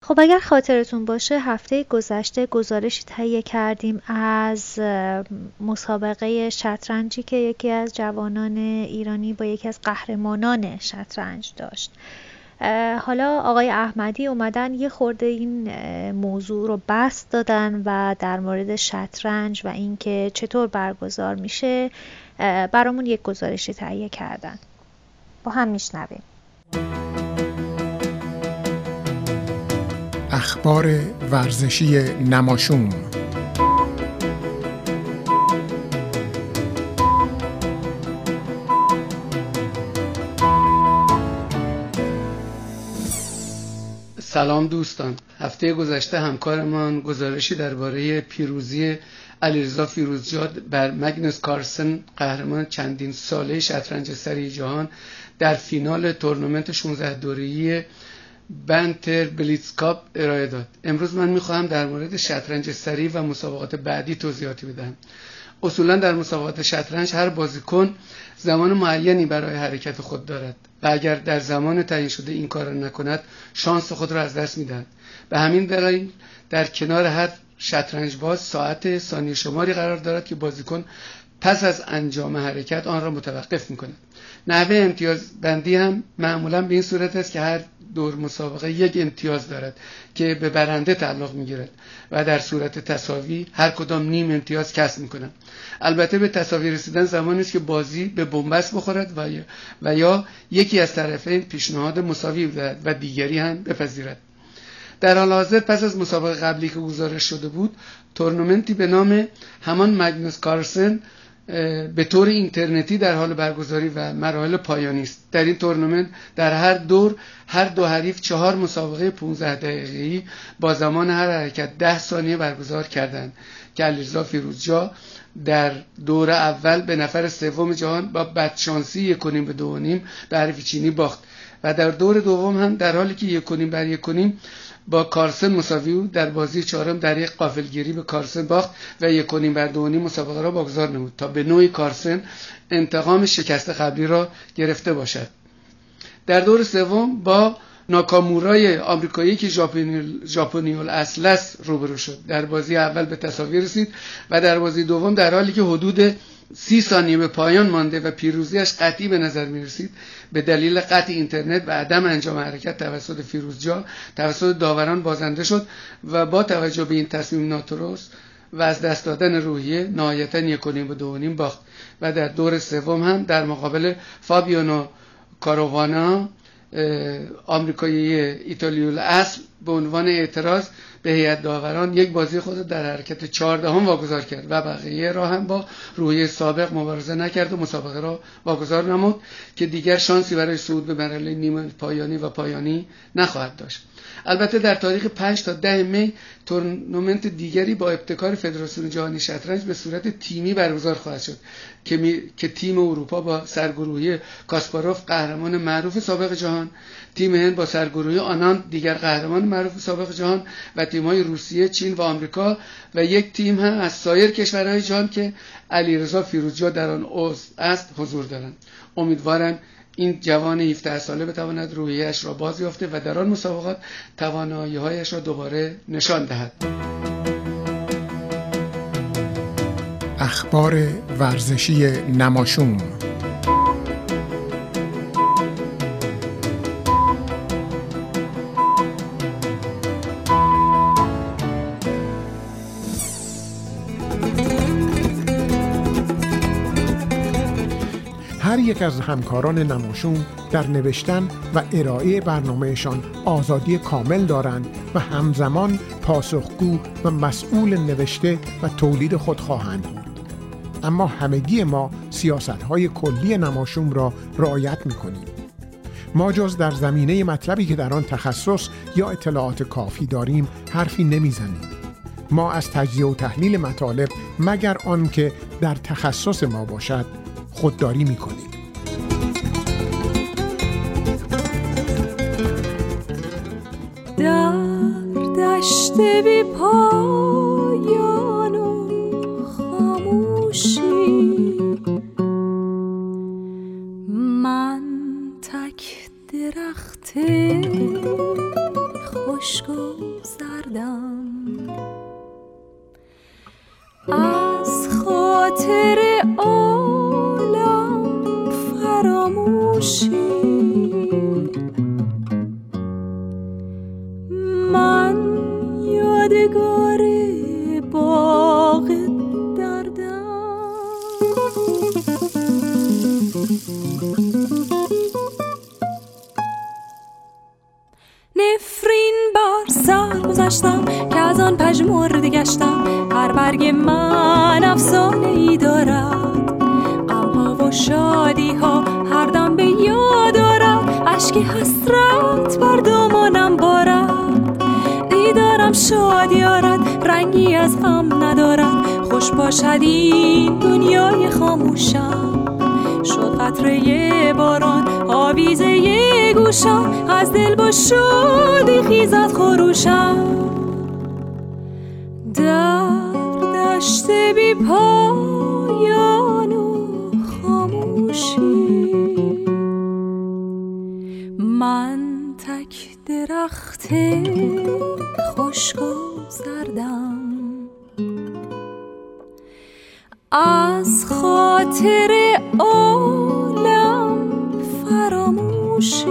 خب اگر خاطرتون باشه هفته گذشته گزارشی تهیه کردیم از مسابقه شطرنجی که یکی از جوانان ایرانی با یکی از قهرمانان شطرنج داشت. حالا آقای احمدی اومدن یه خورده این موضوع رو بست دادن و در مورد شطرنج و اینکه چطور برگزار میشه برامون یک گزارشی تهیه کردن. با هم میشنویم. اخبار ورزشی نماشوم. سلام دوستان. هفته گذشته همکارمان گزارشی درباره پیروزی علیرضا فیروزجاد بر مگنوس کارسن قهرمان چندین ساله شطرنج سری جهان در فینال تورنمنت 16 دوره‌ای بنتر بلیتسکاپ ارائه داد. امروز من می‌خواهم در مورد شطرنج سری و مسابقات بعدی توضیحاتی بدهم. اصولا در مسابقات شطرنج هر بازیکن زمان معینی برای حرکت خود دارد و اگر در زمان تعیین شده این کار را نکند شانس خود را از دست می‌دهد. به همین دلیل در کنار هر شطرنج باز ساعت ثانیه شماری قرار دارد که بازیکن پس از انجام حرکت آن را متوقف می‌کند. نحوه امتیاز بندی هم معمولا به این صورت است که هر دور مسابقه یک امتیاز دارد که به برنده تعلق می‌گیرد و در صورت تصاوی هر کدام نیم امتیاز کسب می‌کنند. البته به تصاوی رسیدن زمانی است که بازی به بنبست بخورد و و یا یکی از طرفین پیشنهاد مساوی بدهد و دیگری هم بپذیرد. در حال حاضر پس از مسابقه قبلی که گزارش شده بود تورنمنتی به نام همان مگنوس کارسن به طور اینترنتی در حال برگزاری و مراحل پایانی است. در این تورنمنت در هر دور هر دو حریف چهار مسابقه 15 دقیقه‌ای با زمان هر حرکت 10 ثانیه برگزار کردند. که علیرضا فیروزجا در دور اول به نفر سوم جهان با بدشانسی یک کنیم به دو نیم به حریف چینی باخت و در دور دوم هم در حالی که یک کنیم بر یک کنیم با کارسن مساوی بود. در بازی چهارم در یک قافلگیری به کارسن باخت و یک دو نیم مسابقه را واگذار نمود تا به نوعی کارسن انتقام شکست قبلی را گرفته باشد. در دور سوم با ناکامورای آمریکایی که ژاپنی الاصل است روبرو شد. در بازی اول به تصاوی رسید و در بازی دوم در حالی که حدود سی ثانیه به پایان مانده و پیروزیش قطعی به نظر می رسید به دلیل قطع اینترنت و عدم انجام حرکت توسط فیروزجا توسط داوران بازنده شد و با توجه به این تصمیم ناترست و از دست دادن روحیه نهایتا یک و به دو نیم باخت و در دور سوم هم در مقابل فابیونو کاروانا آمریکایی ایتالیول اصل به عنوان اعتراض به هیئت داوران یک بازی خود در حرکت چهاردهم واگذار کرد و بقیه را هم با روی سابق مبارزه نکرد و مسابقه را واگذار نمود که دیگر شانسی برای صعود به مرحله نیمه پایانی و پایانی نخواهد داشت. البته در تاریخ 5 تا 10 می تورنمنت دیگری با ابتکار فدراسیون جهانی شطرنج به صورت تیمی برگزار خواهد شد که, می... که تیم اروپا با سرگروهی کاسپاروف قهرمان معروف سابق جهان تیم هند با سرگروهی آنان دیگر قهرمان معروف سابق جهان و تیم های روسیه چین و آمریکا و یک تیم هم از سایر کشورهای جهان که علیرضا فیروزجا در آن عضو است حضور دارند. امیدوارم این جوان 17 ساله بتواند روحیش را باز یافته و در آن مسابقات توانایی هایش را دوباره نشان دهد. اخبار ورزشی نماشوم یک از همکاران نماشوم در نوشتن و ارائه برنامهشان آزادی کامل دارند و همزمان پاسخگو و مسئول نوشته و تولید خود خواهند بود اما همگی ما سیاست های کلی نماشوم را رعایت می کنیم. ما جز در زمینه مطلبی که در آن تخصص یا اطلاعات کافی داریم حرفی نمی‌زنیم. ما از تجزیه و تحلیل مطالب مگر آنکه در تخصص ما باشد خودداری می کنیم. و خاموشی. من تک خشک از خاطر عالم فراموشی. سال گذشتم که از آن پژمرده گشتم. هر برگ من افسانه ای دارد. غم ها و شادی ها هر دم به یاد دارد اشک حسرت بر دامانم بارد. دیدارم شادی آرد رنگی از غم ندارد. خوش باشد این دنیای خاموشم. شد قطره باران آویزه گوشم از دل با شادی خیزد خروشم در دشت بی پایان و خاموشی من تک درخت خشک و زردم. از خاطر عالم فراموشی.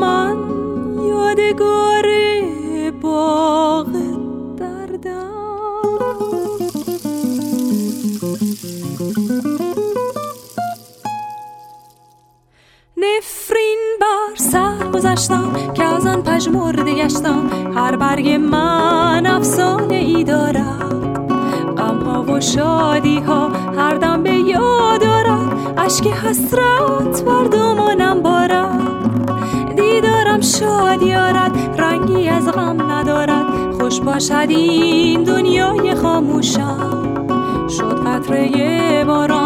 من یادگار باغ سر گذشتم که از آن پژمرده گشتم. هر برگ من افسانه ای دارد. غم ها و شادی ها هر دم به یاد دارد اشک حسرت بر دامانم بارد. دیدارم شادی آرد رنگی از غم ندارد. خوش باشد این دنیای خاموشم. شد قطره باران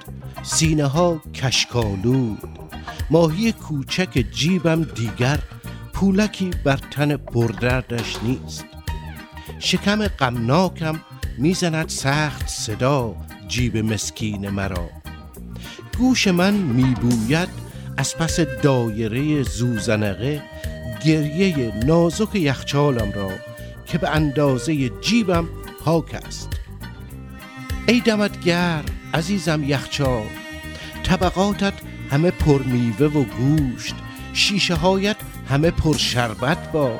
سینه ها کشکالود ماهی کوچک جیبم دیگر پولکی بر تن پردردش نیست. شکم غمناکم می‌زند سخت صدا جیب مسکین مرا. گوش من میبوید از پس دایره زوزنقه گریه نازک یخچالم را که به اندازه جیبم پاک است. ای دمت گرم عزیزم یخچال طبقاتت همه پر میوه و گوشت شیشه هایت همه پر شربت با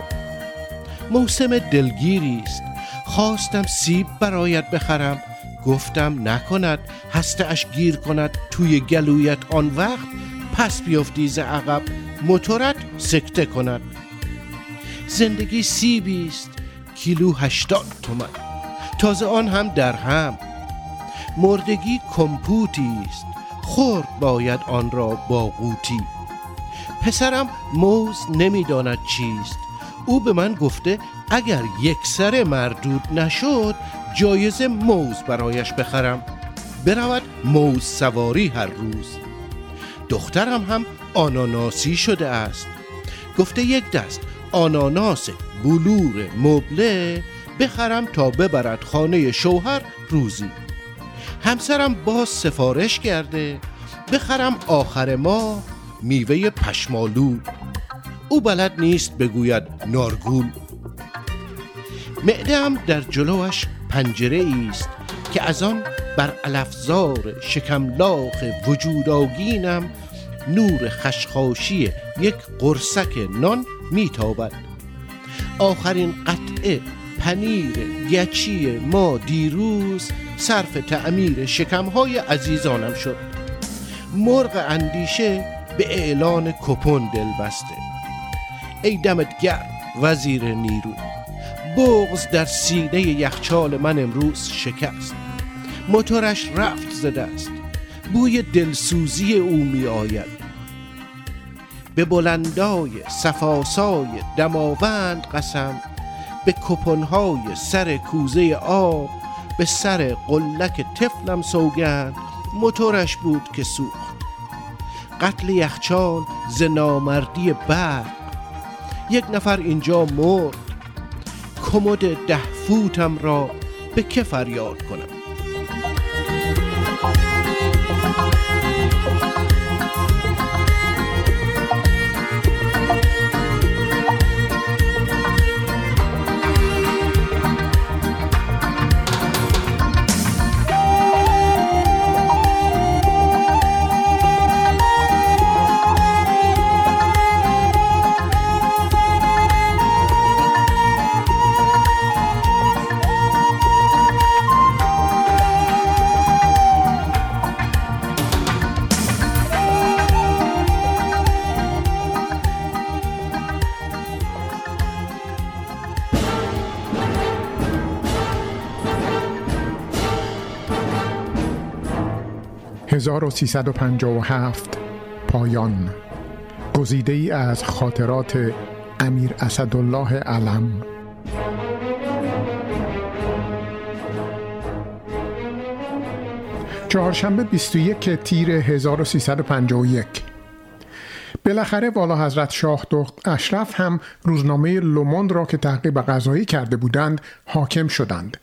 موسم دلگیری است. خواستم سیب برایت بخرم گفتم نکند. هسته اش گیر کند توی گلویت آن وقت. پس بیفتی ز عقب موتورت سکته کند. زندگی سیبیست کیلو هشتاد تومن. تازه آن هم در هم مردگی کمپوتی است. خورد باید آن را با قوتی پسرم موز نمی‌داند چیست. او به من گفته اگر یک سر مردود نشد جایزه موز برایش بخرم. برود موز سواری هر روز. دخترم هم آناناسی شده است. گفته یک دست آناناس بلور مبله بخرم تا ببرد خانه شوهر روزی. همسرم باز سفارش کرده بخرم آخر ماه میوه پشمالو. او بلد نیست بگوید نارگول. معدم در جلوش پنجره است که از آن بر الافزار شکملاخ وجوداگینم نور خشخاشی یک قرصک نان میتابد. آخرین قطعه پنیر گچی ما دیروز صرف تعمیر شکمهای عزیزانم شد. مرغ اندیشه به اعلان کپون دل بسته. ای دمت گرم وزیر نیرو بغز در سینه یخچال من امروز شکست. موتورش رفت زده است بوی دلسوزی او می آید به بلندای صفاسای دماوند قسم به کپنهای سر کوزه آب به سر قلک طفلم سوگند موتورش بود که سوخت. قتل یخچال ز نامردی برق. یک نفر اینجا مرد. کمد ده فوتم را به که فریاد کنم؟ «1357 پایان. گزیده ای از خاطرات امیر اسدالله علم. چهارشنبه 21 تیر 1351 بالاخره والا حضرت شاه دخت اشرف هم روزنامه لوموند را که تعقیب غذایی کرده بودند حاکم شدند.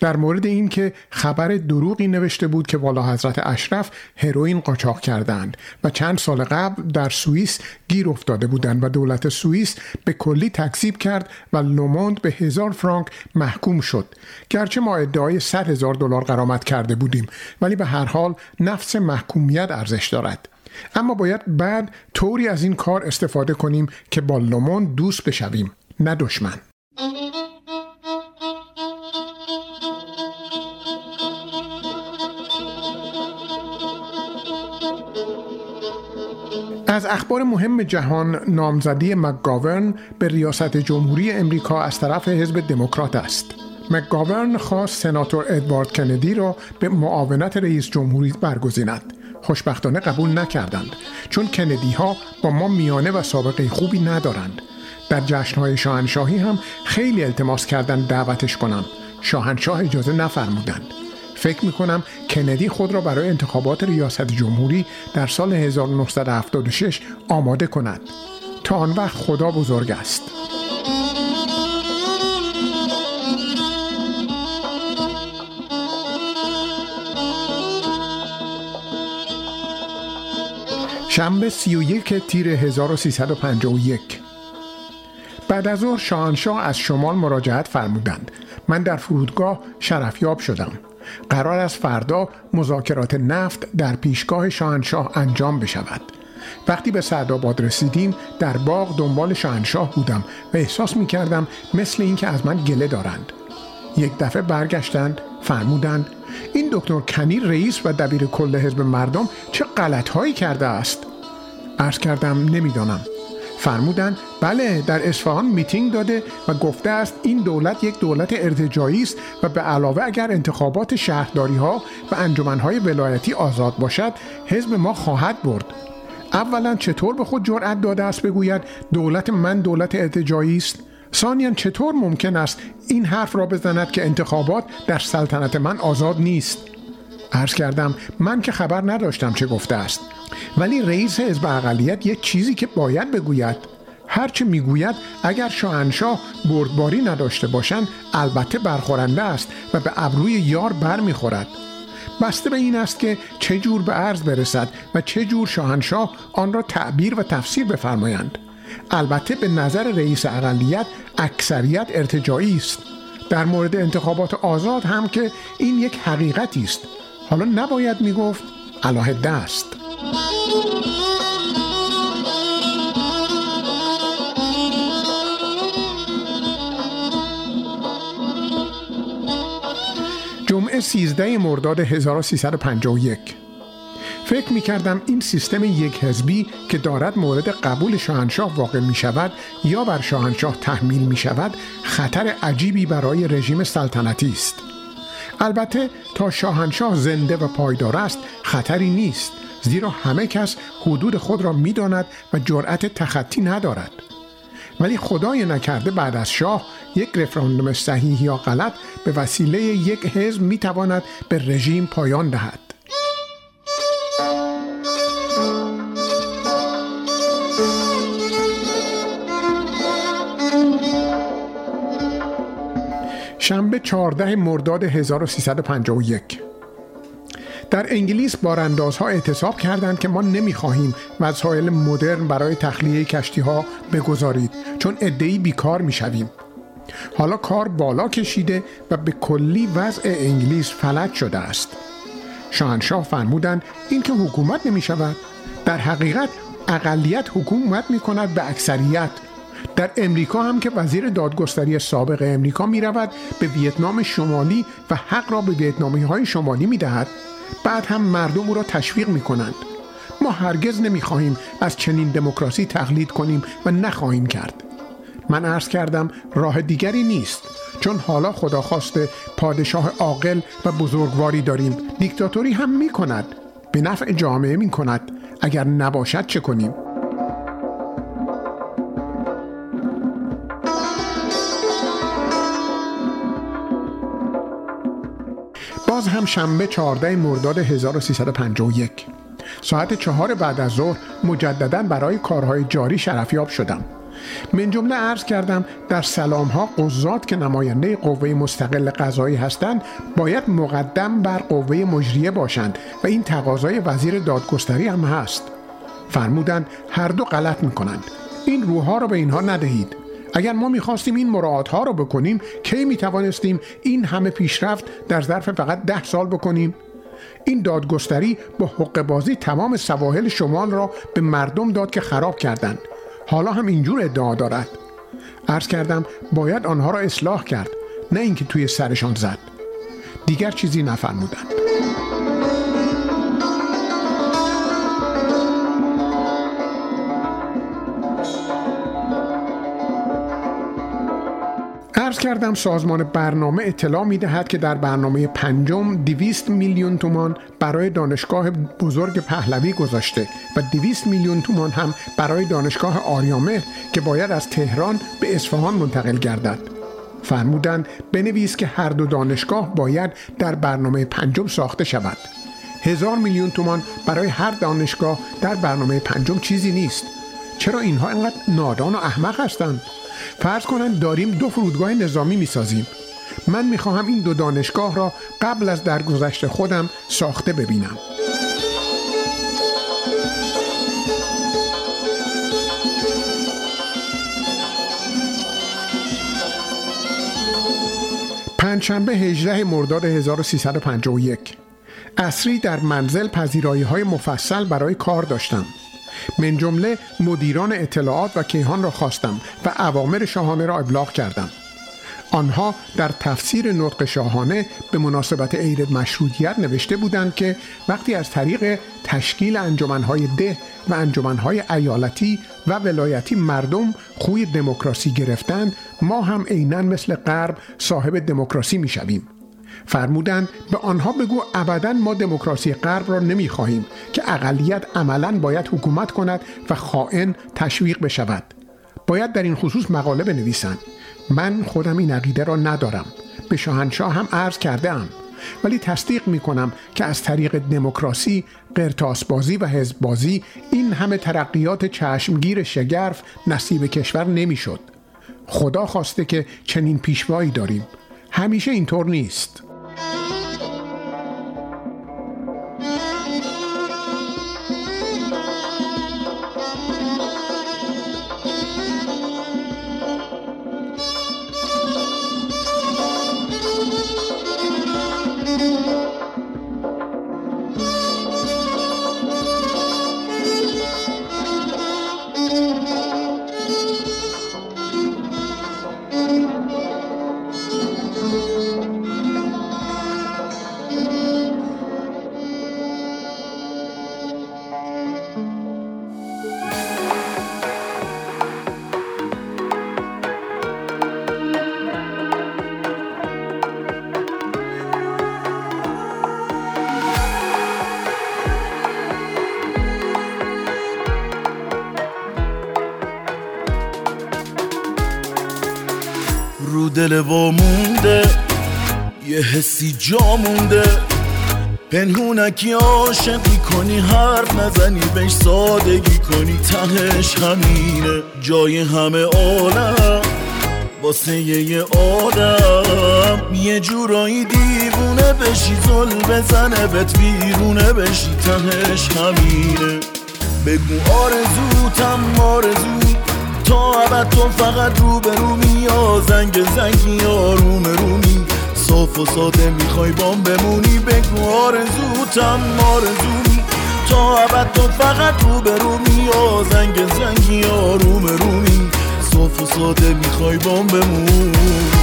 در مورد این که خبر دروغی نوشته بود که والا حضرت اشرف هروئین قاچاق کردند و چند سال قبل در سوئیس گیر افتاده بودند و دولت سوئیس به کلی تکذیب کرد و لوموند به هزار فرانک محکوم شد. گرچه ما ادعای 100 هزار دلار قرامت کرده بودیم ولی به هر حال نفس محکومیت ارزش دارد. اما باید بعد طوری از این کار استفاده کنیم که با لوموند دوست بشویم نه دشمن. از اخبار مهم جهان نامزدی مکگاورن به ریاست جمهوری امریکا از طرف حزب دموکرات است. مکگاورن خواست سناتور ادوارد کندی را به معاونت رئیس جمهوری برگزیند. خوشبختانه قبول نکردند چون کندی ها با ما میانه و سابقه خوبی ندارند. در جشنهای شاهنشاهی هم خیلی التماس کردند دعوتش کنم. شاهنشاه اجازه نفرمودند. فکر می کنم کندی خود را برای انتخابات ریاست جمهوری در سال 1976 آماده کند. تا آن وقت خدا بزرگ است. شنبه 31 تیر 1351 بعد از ظهر شاهنشاه از شمال مراجعت فرمودند. من در فرودگاه شرفیاب شدم. قرار است فردا مذاکرات نفت در پیشگاه شاهنشاه انجام بشود. وقتی به سعدآباد رسیدیم در باغ دنبال شاهنشاه بودم و احساس می کردم مثل اینکه از من گله دارند. یک دفعه برگشتند فرمودند این دکتر کنی رئیس و دبیر کل حزب مردم چه غلط هایی کرده است؟ عرض کردم نمی‌دانم. فرمودند بله در اصفهان میتینگ داده و گفته است این دولت یک دولت ارتجایی است و به علاوه اگر انتخابات شهرداری ها و انجمنهای ولایتی آزاد باشد حزب ما خواهد برد. اولا چطور به خود جرأت داده است بگوید دولت من دولت ارتجایی است؟ ثانیا چطور ممکن است این حرف را بزند که انتخابات در سلطنت من آزاد نیست؟ عرض کردم من که خبر نداشتم چه گفته است. ولی رئیس حزب اقلیت یک چیزی که باید بگوید. هرچه می‌گوید اگر شاهنشاه بردباری نداشته باشند البته برخورنده است و به ابروی یار بر می‌خورد بسته به این است که چه جور به عرض برسد و چه جور شاهنشاه آن را تعبیر و تفسیر بفرمایند. البته به نظر رئیس اقلیت اکثریت ارتجایی است. در مورد انتخابات آزاد هم که این یک حقیقتی است. حالا نباید می‌گفت علاهده است جمعه 13 مرداد 1351 فکر می کردم این سیستم یک حزبی که دارد مورد قبول شاهنشاه واقع می شود یا بر شاهنشاه تحمیل می شود خطر عجیبی برای رژیم سلطنتی است. البته تا شاهنشاه زنده و پایدار است خطری نیست زیرا همه کس حدود خود را می‌داند و جرأت تخطی ندارد. ولی خدای نکرده بعد از شاه یک رفراندوم صحیح یا غلط به وسیله یک حزب می‌تواند به رژیم پایان دهد. شنبه 14 مرداد 1351 در انگلیس باراندازها اعتصاب کردند که ما نمی‌خواهیم وسایل مدرن برای تخلیه کشتی ها بگذارید چون ادهی بیکار می‌شویم. حالا کار بالا کشیده و به کلی وضع انگلیس فلج شده است. شاهنشاه فرمودند این که حکومت نمی شود در حقیقت اقلیت حکومت می کند به اکثریت در امریکا هم که وزیر دادگستری سابق امریکا می رود به ویتنام شمالی و حق را به ویتنامی های شمالی می دهد بعد هم مردم او را تشویق می کنند ما هرگز نمی خواهیم از چنین دموکراسی تقلید کنیم و نخواهیم کرد. من عرض کردم راه دیگری نیست. چون حالا خدا خواسته پادشاه عاقل و بزرگواری داریم. دیکتاتوری هم می کند به نفع جامعه می کند اگر نباشد چه کنیم؟ باز هم شنبه 14 مرداد 1351 ساعت چهار بعد از ظهر مجددا برای کارهای جاری شرفیاب شدم. من جمله عرض کردم در سلام ها قضات که نماینده قوه مستقل قضایی هستند باید مقدم بر قوه مجریه باشند و این تقاضای وزیر دادگستری هم هست. فرمودند هر دو غلط می‌کنند. این روحها را به اینها ندهید. اگر ما می‌خواستیم این مراعات ها رو بکنیم کی می‌توانستیم این همه پیشرفت در ظرف فقط ده سال بکنیم؟ این دادگستری با حق بازی تمام سواحل شمال را به مردم داد که خراب کردند. حالا هم اینجور ادعا دارد. عرض کردم باید آنها را اصلاح کرد نه اینکه توی سرشان زد. دیگر چیزی نفرمودند. عرض کردم سازمان برنامه اطلاع می دهد که در برنامه پنجم 200 میلیون تومان برای دانشگاه بزرگ پهلوی گذاشته و 200 میلیون تومان هم برای دانشگاه آریامه که باید از تهران به اصفهان منتقل گردد. فرمودند بنویس که هر دو دانشگاه باید در برنامه پنجم ساخته شود. هزار میلیون تومان برای هر دانشگاه در برنامه پنجم چیزی نیست. چرا اینها اینقدر نادان و احمق هستند؟ فرض کنند داریم دو فرودگاه نظامی می‌سازیم. من می‌خواهم این دو دانشگاه را قبل از درگذشت خودم ساخته ببینم. پنجشنبه 18 مرداد 1351 اصری در منزل پذیرایی های مفصل برای کار داشتم. من جمله مدیران اطلاعات و کیهان را خواستم و اوامر شاهانه را ابلاغ کردم. آنها در تفسیر نطق شاهانه به مناسبت عید مشروطیت نوشته بودند که وقتی از طریق تشکیل انجمنهای ده و انجمنهای ایالتی و ولایتی مردم خوی دموکراسی گرفتند ما هم عینا مثل غرب صاحب دموکراسی می‌شویم. فرمودند به آنها بگو ابدا ما دموکراسی غرب را نمی‌خواهیم که اقلیت عملا باید حکومت کند و خائن تشویق بشود باید در این خصوص مقاله بنویسند من خودم این عقیده را ندارم به شاهنشاه هم عرض کرده ام ولی تصدیق می کنم که از طریق دموکراسی، قرتاسبازی و حزببازی این همه ترقیات چشمگیر شگرف نصیب کشور نمی‌شد. خدا خواسته که چنین پیشوایی داریم. همیشه اینطور نیست. رو پنهونکی عاشقی کنی حرف نزنی بهش سادگی کنی. تهش همینه جای همه عالم. واسه یه آدم. یه جورایی دیوونه بشی زل بزنه بهت بیرونه بشی. تهش همینه. بگو آرزوتم آرزو. تا ابد تو فقط رو به رو زنگ زنگی آروم رومی. صاف و ساده می‌خوای بام بمونی بگو آرزوتم آرزومی تا ابد تو فقط رو به رو یا زنگ زنگی آروم رومی. صاف و ساده می‌خوای بام بمونی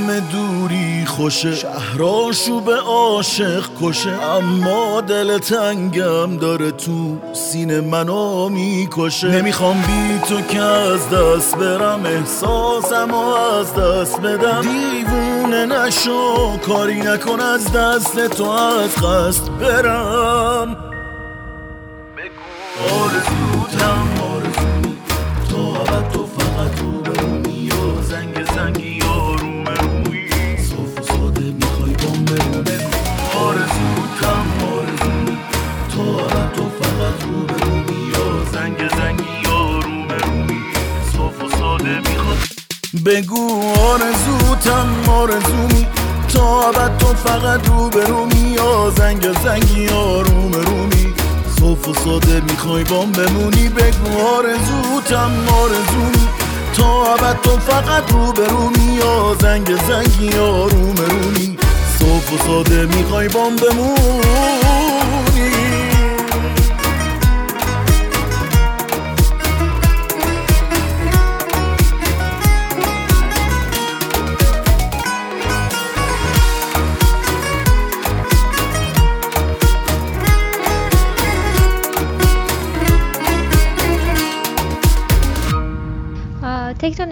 غم دوری خوشه. شهراشو به عاشق کشه. اما دل تنگم داره تو سینه منو می‌کشه. نمی‌خوام بی تو که از دست برم. احساسم از دست بدم. دیوونه نشو کاری نکن از دست تو از قصد برم. آرزوتم بگو آرزوتم آرزومی تا ابد تو فقط رو به رومی یا زنگ زنگی آروم رومی صاف و ساده می‌خوای بام بمونی. بگو آرزوتم آرزومی تا ابد تو فقط رو به رومی یا زنگ زنگی آروم رومی صاف و ساده می‌خوای بام بمونی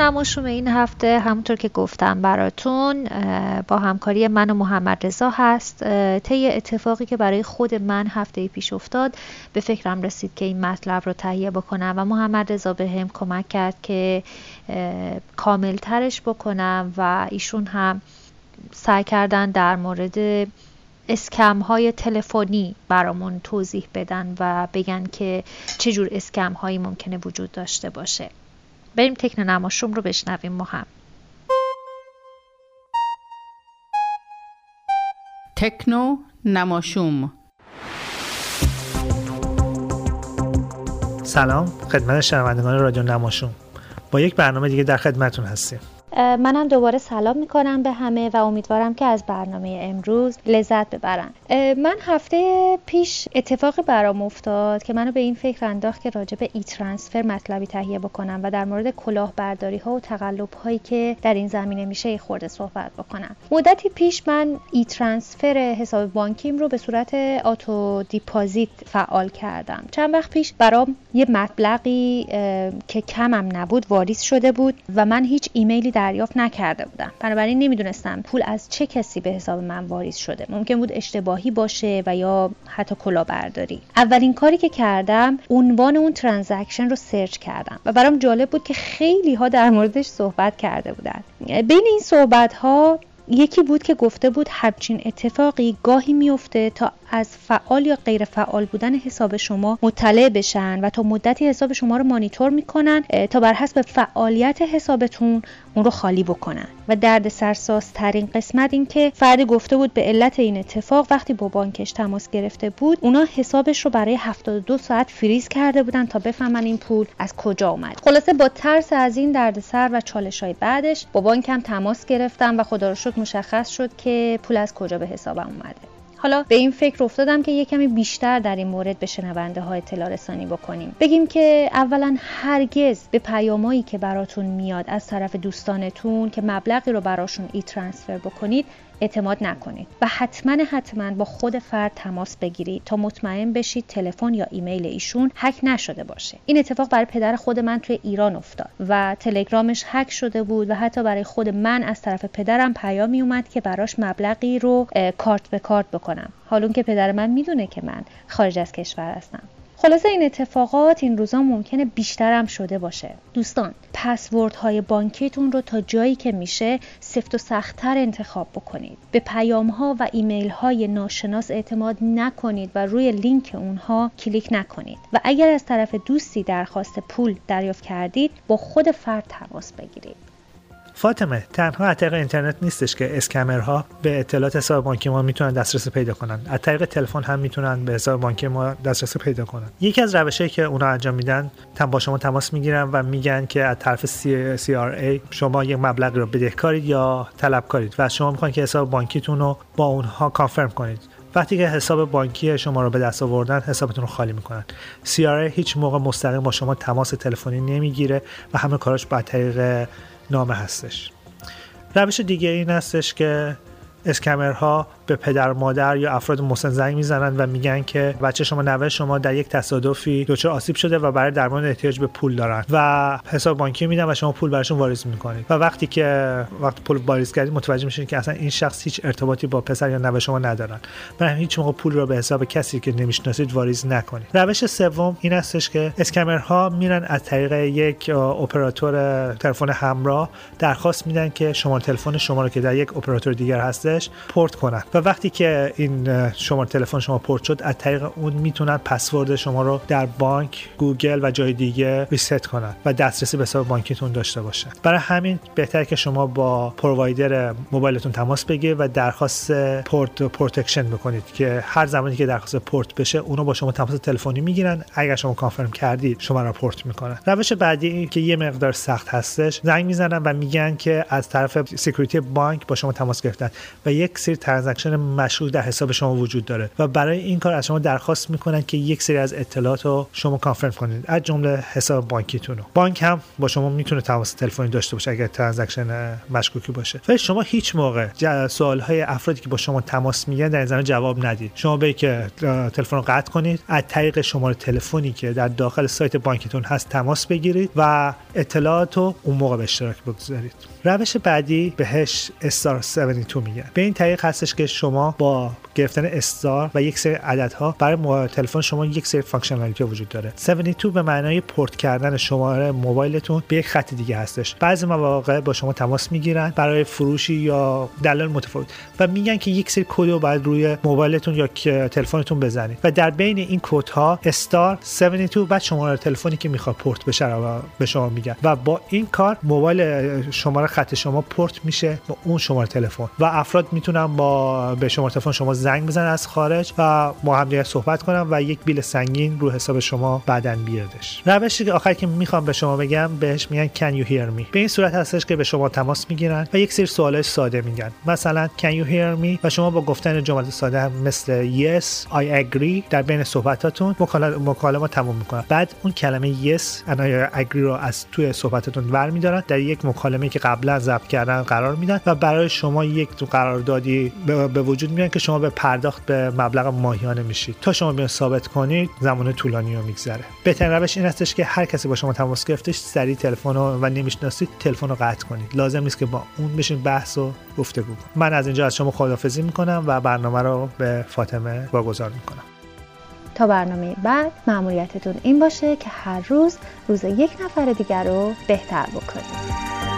نماشوم این هفته همونطور که گفتم براتون با همکاری من و محمد رضا هست. طی اتفاقی که برای خود من هفته پیش افتاد به فکرم رسید که این مطلب رو تهیه بکنم و محمد رضا به هم کمک کرد که کاملترش بکنم و ایشون هم سعی کردن در مورد اسکم های تلفنی برامون توضیح بدن و بگن که چجور اسکم هایی ممکنه وجود داشته باشه. بریم تکنو نماشوم رو بشنویم ما هم. تکنو نماشوم. سلام خدمت شنوندگان رادیو نماشون با یک برنامه دیگه در خدمتون هستیم. منم دوباره سلام می‌کنم به همه و امیدوارم که از برنامه امروز لذت ببرن. من هفته پیش اتفاقی برام افتاد که منو به این فکر انداخت که راجع به e-transfer مطلبی تهیه بکنم و در مورد کلاهبرداری ها و تقلب هایی که در این زمینه میشه خورده صحبت بکنم. مدتی پیش من e-transfer حساب بانکیم رو به صورت auto deposit فعال کردم. چند وقت پیش برام یه مبلغی که کمم نبود واریز شده بود و من هیچ ایمیلی دریافت نکرده بودم بنابراین نمی‌دونستم پول از چه کسی به حساب من واریز شده. ممکن بود اشتباهی باشه و یا حتی کلاهبرداری. اولین کاری که کردم عنوان اون transaction رو search کردم و برام جالب بود که خیلی ها در موردش صحبت کرده بودن. بین این صحبت ها یکی بود که گفته بود همچین اتفاقی گاهی میفته تا از فعال یا غیر فعال بودن حساب شما مطلع بشن و تا مدتی حساب شما رو مانیتور می‌کنن تا بر حسب فعالیت حسابتون اون رو خالی بکنن. و درد سرساز ترین قسمت این که فردی گفته بود به علت این اتفاق وقتی با بانکش تماس گرفته بود اونا حسابش رو برای 72 ساعت فریز کرده بودن تا بفهمن این پول از کجا اومد. خلاصه با ترس از این دردسر و چالش های بعدش با بانکم تماس گرفتم و خدا رو شکر مشخص شد که پول از کجا به حسابم اومده. حالا به این فکر افتادم که یه کمی بیشتر در این مورد به شنونده ها اطلاع رسانی بکنیم. بگیم که اولا هرگز به پیامایی که براتون میاد از طرف دوستانتون که مبلغی رو براشون ای ترانسفر بکنید اعتماد نکنید و حتما حتما با خود فرد تماس بگیرید تا مطمئن بشید تلفن یا ایمیل ایشون هک نشده باشه. این اتفاق برای پدر خود من توی ایران افتاد و تلگرامش هک شده بود و حتی برای خود من از طرف پدرم پیامی اومد که براش مبلغی رو کارت به کارت بکنم. حالون که پدر من می‌دونه که من خارج از کشور هستم. خلاصه این اتفاقات این روزا ممکنه بیشترم شده باشه. دوستان پسورد های بانکیتون رو تا جایی که میشه سفت و سختتر انتخاب بکنید. به پیام ها و ایمیل های ناشناس اعتماد نکنید و روی لینک اونها کلیک نکنید. و اگر از طرف دوستی درخواست پول دریافت کردید با خود فرد تماس بگیرید. فاطمه تنها از طریق اینترنت نیستش که scammer ها به اطلاعات حساب بانکی ما می‌تونن دسترسی پیدا کنن. از طریق تلفن هم می‌تونن به حساب بانکی ما دسترسی پیدا کنن. یکی از روشهایی که اونا انجام میدن تم با شما تماس می‌گیرن و میگن که از طرف CRA شما یک مبلغ رو بدهکارید یا طلبکارید و شما می‌خواین که حساب بانکیتون رو با اونها کانفرم کنید. وقتی که حساب بانکی شما رو به دست آوردن حسابتون رو خالی می‌کنن. CRA هیچ موقع مستقیم با شما تماس تلفنی نمی‌گیره و همه کاراش با طریق نامه هستش. روش دیگه این هستش که اسکمرها به پدر مادر یا افراد مسن زنگ می‌زنن و میگن که بچه شما نوه شما در یک تصادفی دچار آسیب شده و برای درمان احتیاج به پول دارن و حساب بانکی میدن و شما پول براشون واریز می‌کنید. و وقتی که وقتی پول واریز کردید متوجه میشین که اصلا این شخص هیچ ارتباطی با پسر یا نوه شما ندارن و هیچ موقع پول رو به حساب کسی که نمی‌شناسید واریز نکنید. روش سوم این هستش که scammer ها میرن از طریق یک اپراتور تلفن همراه درخواست میدن که شماره تلفن شما رو که در یک اپراتور دیگر هستش پورت کنن. و وقتی که این شماره تلفن شما پورت شد از طریق اون می‌تونن پسورد شما رو در بانک گوگل و جای دیگه reset کنن و دسترسی به حساب بانکیتون داشته باشن. برای همین بهتر که شما با provider موبایلتون تماس بگیرید و درخواست port protection بکنید که هر زمانی که درخواست پورت بشه اونو با شما تماس تلفنی می‌گیرن. اگر شما confirm کردید شما را پورت می‌کنن. روش بعدی که یه مقدار سخت هستش زنگ می‌زنن و میگن که از طرف security بانک با شما تماس گرفتن. یک سری transaction مشکوک در حساب شما وجود داره و برای این کار از شما درخواست می‌کنن که یک سری از اطلاعات رو شما confirm کنید. از جمله حساب بانکیتون رو. بانک هم با شما می‌تونه تماس تلفنی داشته باشه اگر transaction مشکوکی باشه. ولی شما هیچ موقع سوال های افرادی که با شما تماس می‌گیرن در زمینه جواب ندید. شما بهتره که تلفن رو قطع کنید. از طریق شماره تلفنی که در داخل سایت بانکتون هست تماس بگیرید و اطلاعات رو اون موقع به اشتراک بگذارید. روش بعدی بهش star 72 میگن. به این طریق هستش که شما با گرفتن star و یک سری عددها برای تلفن شما یک سری functionality وجود داره. 72 به معنای پورت کردن شماره موبایلتون به یک خط دیگه هستش. بعضی مواقع با شما تماس می‌گیرن برای فروشی یا دلایل متفاوت و میگن که یک سری کد رو باید روی موبایلتون یا تلفنتون بزنید و در بین این کدها استار 72 بعد شماره تلفنی که می‌خواد پورت بشه رو به شما میگن و با این کار موبایل شماره خط شما پورت میشه با اون شماره تلفن و افراد افراد می‌تونن با به شماره تلفن شما زنگ بزنن از خارج و با هم دیگه صحبت کنن و یک بیل سنگین رو حساب شما بعدن بیادش روشی که آخر که می‌خوام به شما بگم بهش میگن can you hear me به این صورت هستش که به شما تماس می‌گیرن و یک سری سوالای ساده میگن. مثلا can you hear me و شما با گفتن جملات ساده مثل yes I agree در بین صحبتاتون مکالمه تموم می‌کنن. بعد اون کلمه yes and I رو از توی صحبتاتون ور میدارن. در یک مکالمه که قبلا ضبط کردن قرار میدن و برای شما یک تو قراردادی به وجود میان که شما به پرداخت به مبلغ ماهیانه میشید. تا شما بیان ثابت کنید زمان طولانی رو میگذره. بهترین روش این هستش که هر کسی با شما تماس گرفتش سریع تلفن و نمی‌شناسید تلفن رو قطع کنید. لازم نیست که با اون بشین بحث و گفتگو کنید. من از اینجا از شما خدافظی می‌کنم و برنامه رو به فاطمه واگذار می‌کنم. تا برنامه بعد معمولیتتون این باشه که هر روز روز یک نفر دیگر رو بهتر بکنید.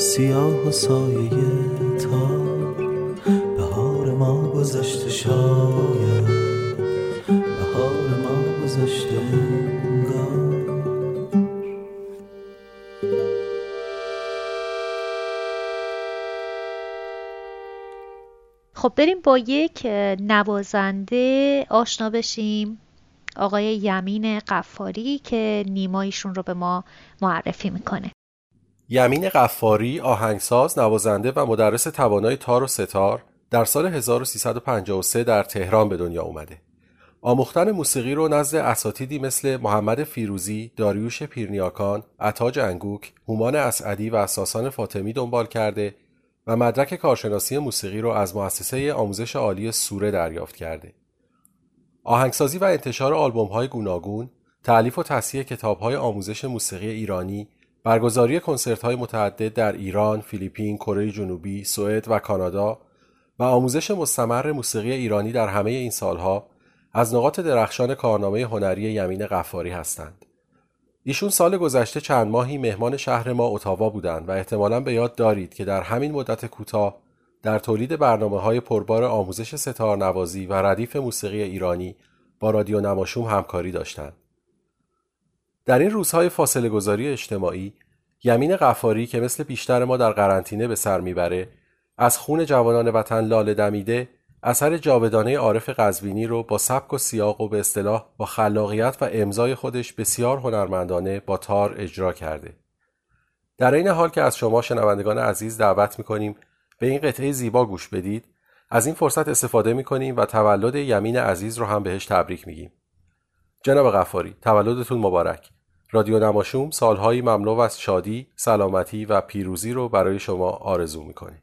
سیاه و سایه تا بهار ما گذشته شاید. بهار ما گذشته انگار. خب بریم با یک نوازنده آشنا بشیم. آقای یمین قفاری که نیمایشون رو به ما معرفی می‌کنه. یمین قفاری آهنگساز، نوازنده و مدرس توانای تار و ستار در سال 1353 در تهران به دنیا اومده. آموختن موسیقی رو نزد اساتیدی مثل محمد فیروزی، داریوش پیرنیاکان، عطاج انگوک، هومان اسعدی و اساسان فاطمی دنبال کرده و مدرک کارشناسی موسیقی رو از مؤسسه آموزش عالی سوره دریافت کرده. آهنگسازی و انتشار آلبوم‌های گوناگون، تعلیف و تصحیح کتاب‌های آموزش موسیقی ایرانی، برگزاری کنسرت‌های متعدد در ایران، فیلیپین، کره جنوبی، سوئد و کانادا و آموزش مستمر موسیقی ایرانی در همه این سالها از نقاط درخشان کارنامه هنری یمین قفاری هستند. ایشون سال گذشته چند ماهی مهمان شهر ما اتاوا بودند و احتمالا به یاد دارید که در همین مدت کوتاه در تولید برنامه های پربار آموزش ستار نوازی و ردیف موسیقی ایرانی با رادیو نماشوم همکاری داشتند. در این روزهای فاصله گذاری اجتماعی یمین قفاری که مثل بیشتر ما در قرنطینه به سر می‌بره از خون جوانان وطن لاله دمیده اثر جاودانه عارف قزوینی رو با سبک و سیاق و به اصطلاح با خلاقیت و امضای خودش بسیار هنرمندانه با تار اجرا کرده. در این حال که از شما شنوندگان عزیز دعوت می‌کنیم به این قطعه زیبا گوش بدید از این فرصت استفاده می‌کنیم و تولد یمین عزیز رو هم بهش تبریک میگیم. جناب غفاری تولدتون مبارک. رادیو نماشوم سالهایی مملو از شادی، سلامتی و پیروزی رو برای شما آرزو می‌کنیم.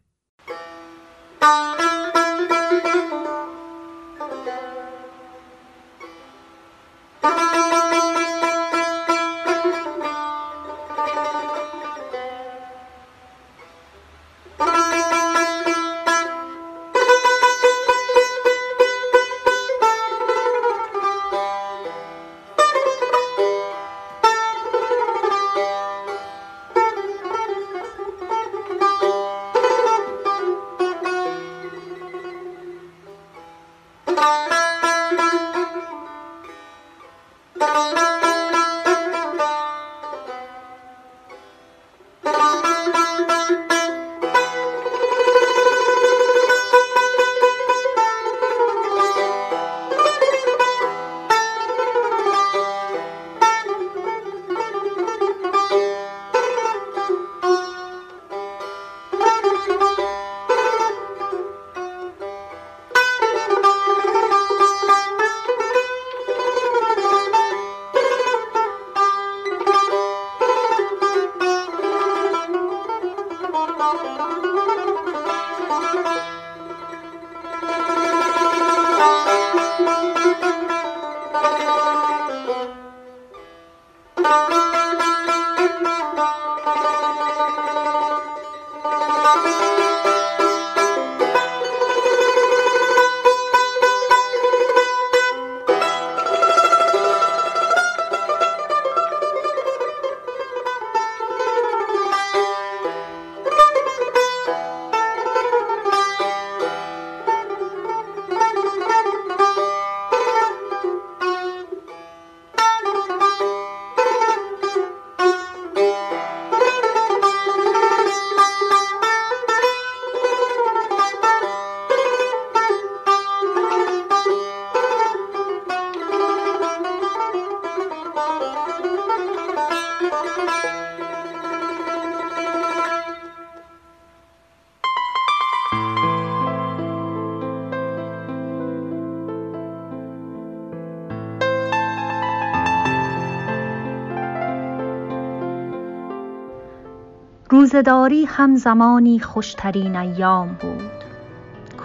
روزداری هم زمانی خوشترین ایام بود.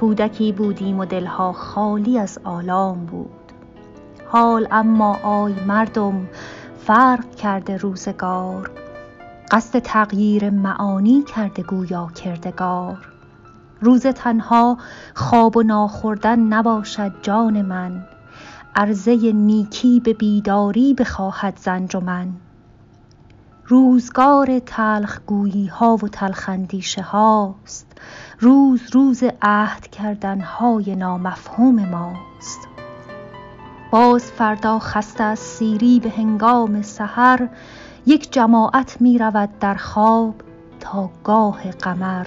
کودکی بودیم و دلها خالی از آلام بود. حال اما آی مردم فرق کرده روزگار. قصد تغییر معانی کرده گویا کردگار. روز تنها خواب و ناخوردن نباشد جان من. عرضه نیکی به بیداری بخواهد زنج و من. روزگار تلخ گویی ها و تلخ اندیشه هاست روز روز عهد کردن های نامفهوم ماست. باز فردا خسته از سیری به هنگام سحر یک جماعت می رود در خواب تا گاه قمر.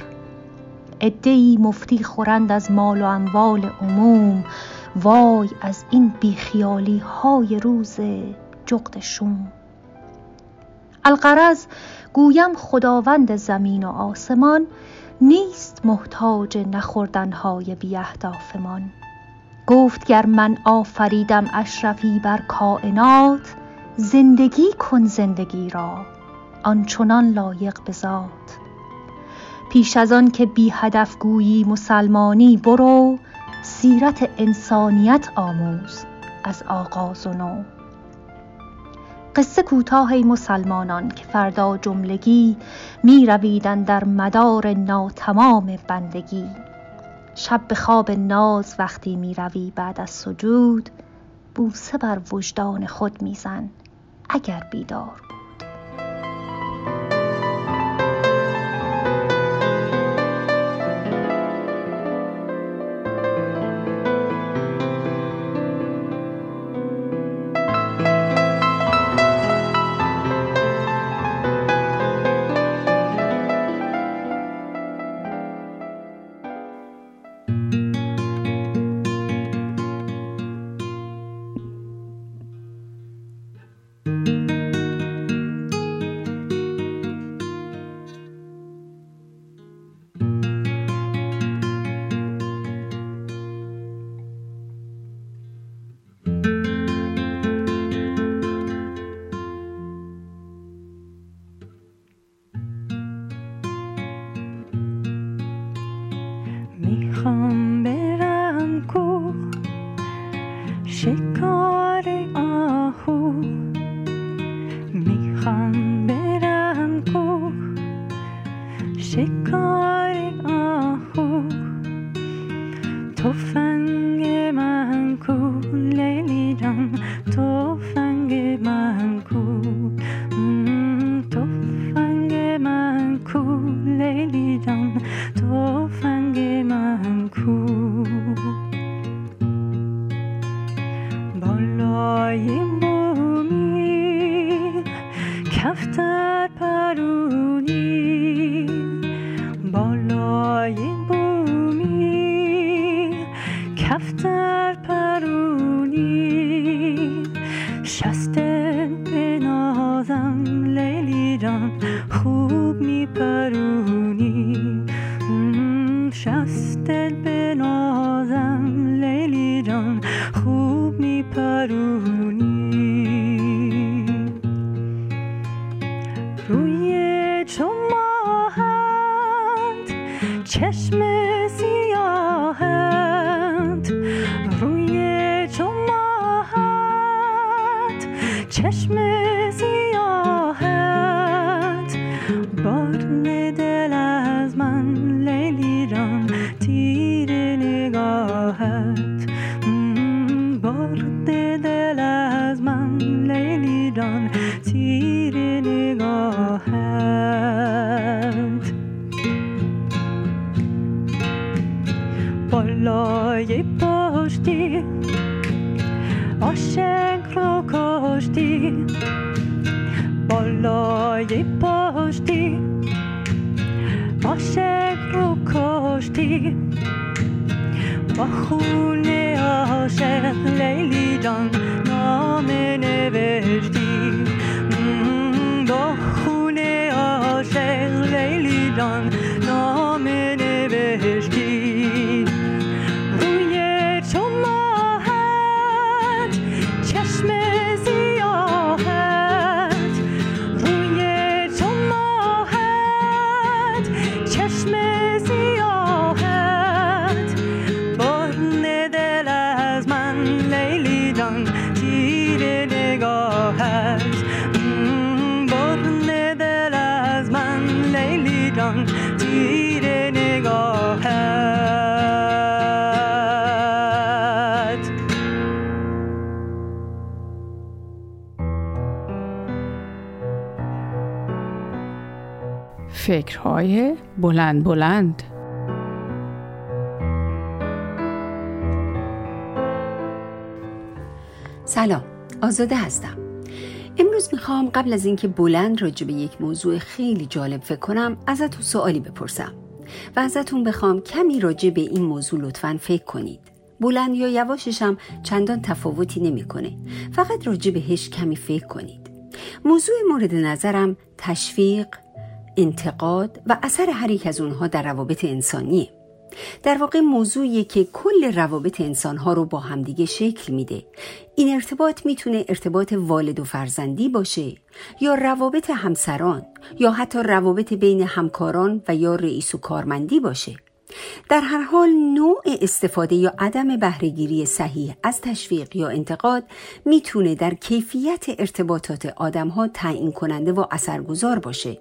ادهی مفتی خورند از مال و اموال عموم. وای از این بیخیالی های روز جغد شوم. القرض گویم خداوند زمین و آسمان نیست محتاج نخوردنهای بی اهدافمان گفت گر من آفریدم اشرفی بر کائنات زندگی کن زندگی را آنچنان لایق به ذات. پیش از آن که بی هدف گویی مسلمانی برو سیرت انسانیت آموز از آغاز و نو. قصه کوتاه مسلمانان که فردا جملگی می رویدن در مدار ناتمام بندگی. شب به خواب ناز وقتی می روی بعد از سجود بوسه بر وجدان خود میزن اگر بیدار. بلند بلند. سلام آزاده هستم. امروز می‌خوام قبل از اینکه بلند راجع به یک موضوع خیلی جالب فکر کنم ازتون سوالی بپرسم و ازتون بخوام کمی راجع به این موضوع لطفا فکر کنید. بلند یا یواشش چندان تفاوتی نمی‌کنه. فقط راجع بهش کمی فکر کنید. موضوع مورد نظرم تشویق انتقاد و اثر هر یک از اونها در روابط انسانیه در واقع موضوعیه که کل روابط انسانها رو با همدیگه شکل میده. این ارتباط می‌تونه ارتباط والد و فرزندی باشه یا روابط همسران یا حتی روابط بین همکاران و یا رئیس و کارمندی باشه. در هر حال نوع استفاده یا عدم بهرهگیری صحیح از تشویق یا انتقاد می‌تونه در کیفیت ارتباطات آدم ها تعیین کننده و اثرگذار باشه.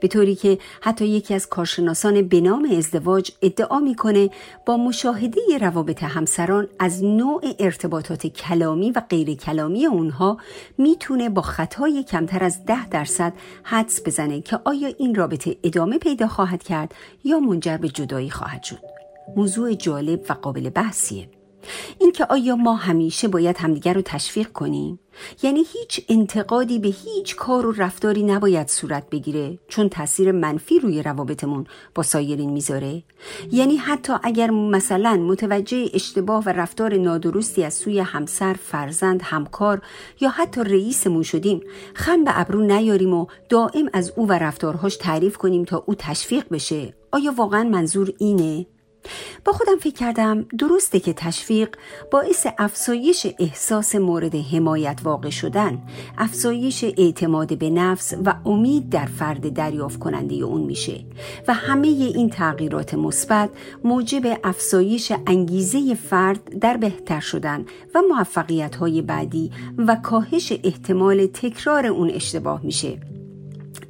به طوری که حتی یکی از کارشناسان به نام ازدواج ادعا می‌کنه با مشاهده روابط همسران از نوع ارتباطات کلامی و غیر کلامی اونها می‌تونه با خطای کمتر از ده درصد حدس بزنه که آیا این رابطه ادامه پیدا خواهد کرد یا منجر به جدایی خواهد شد. موضوع جالب و قابل بحثیه. اینکه آیا ما همیشه باید همدیگر رو تشویق کنیم؟ یعنی هیچ انتقادی به هیچ کار و رفتاری نباید صورت بگیره چون تاثیر منفی روی روابطمون با سایرین می‌ذاره؟ یعنی حتی اگر مثلا متوجه اشتباه و رفتار نادرستی از سوی همسر فرزند همکار یا حتی رئیسمون شدیم خم به ابرو نیاریم و دائم از او و رفتارهاش تعریف کنیم تا او تشویق بشه آیا واقعا منظور اینه؟ با خودم فکر کردم درسته که تشویق باعث افزایش احساس مورد حمایت واقع شدن افزایش اعتماد به نفس و امید در فرد دریافت کننده اون میشه و همه این تغییرات مثبت موجب افزایش انگیزه فرد در بهتر شدن و موفقیت های بعدی و کاهش احتمال تکرار اون اشتباه میشه.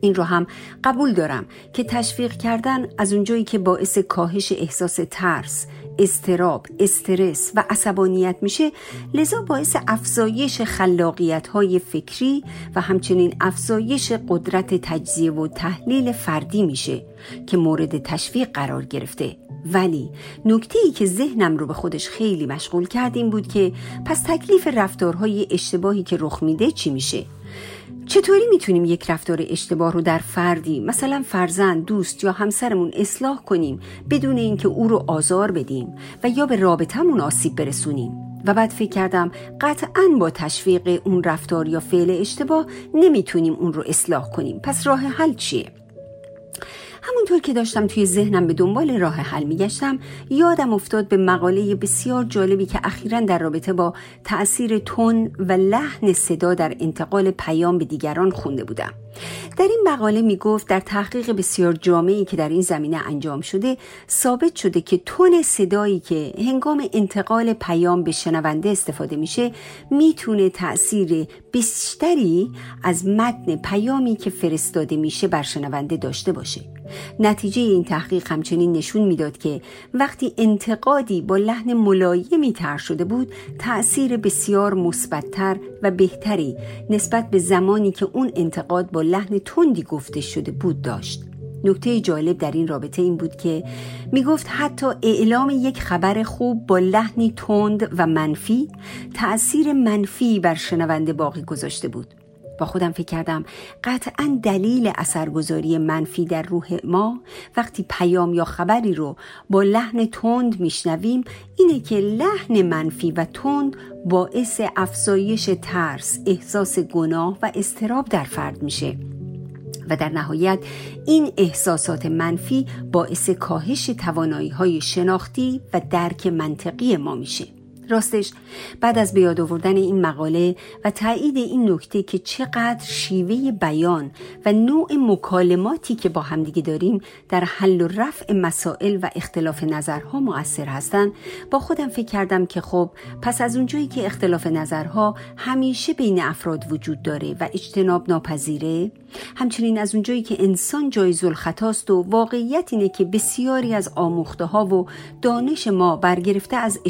این رو هم قبول دارم که تشویق کردن از اونجایی که باعث کاهش احساس ترس، استراب، استرس و عصبانیت میشه لذا باعث افزایش خلاقیت های فکری و همچنین افزایش قدرت تجزیه و تحلیل فردی میشه که مورد تشویق قرار گرفته. ولی نکته ای که ذهنم رو به خودش خیلی مشغول کردیم بود که پس تکلیف رفتارهای اشتباهی که رخ میده چی میشه؟ چطوری می‌تونیم یک رفتار اشتباه رو در فردی مثلا فرزند دوست یا همسرمون اصلاح کنیم بدون اینکه او رو آزار بدیم و یا به رابطمون آسیب برسونیم؟ و بعد فکر کردم قطعا با تشویق اون رفتار یا فعل اشتباه نمی‌تونیم اون رو اصلاح کنیم. پس راه حل چیه؟ همونطور که داشتم توی ذهنم به دنبال راه حل میگشتم یادم افتاد به مقاله بسیار جالبی که اخیرا در رابطه با تأثیر تون و لحن صدا در انتقال پیام به دیگران خونده بودم. در این مقاله می گفت در تحقیق بسیار جامعی که در این زمینه انجام شده ثابت شده که تون صدایی که هنگام انتقال پیام به شنونده استفاده میشه می‌تونه تأثیر بیشتری از متن پیامی که فرستاده میشه بر شنونده داشته باشه. نتیجه این تحقیق همچنین نشون می‌داد که وقتی انتقادی با لحن ملایمی تر شده بود تأثیر بسیار مثبتتر و بهتری نسبت به زمانی که اون انتقاد با لحن تندی گفته شده بود داشت. نکته جالب در این رابطه این بود که می گفت حتی اعلام یک خبر خوب با لحنی تند و منفی تأثیر منفی بر شنونده باقی گذاشته بود. با خودم فکر کردم. قطعا دلیل اثرگذاری منفی در روح ما وقتی پیام یا خبری رو با لحن تند میشنویم اینه که لحن منفی و تند باعث افزایش ترس، احساس گناه و استراب در فرد میشه. و در نهایت این احساسات منفی باعث کاهش توانایی های شناختی و درک منطقی ما میشه. راستش بعد از بیاد آوردن این مقاله و تایید این نکته که چقدر شیوه بیان و نوع مکالماتی که با همدیگه داریم در حل و رفع مسائل و اختلاف نظرها مؤثر هستند با خودم فکر کردم که خب پس از اونجایی که اختلاف نظرها همیشه بین افراد وجود داره و اجتناب ناپذیره همچنین از اونجایی که انسان جایز الخطاست و واقعیت اینه که بسیاری از آموخته ها و دانش ما برگرفته از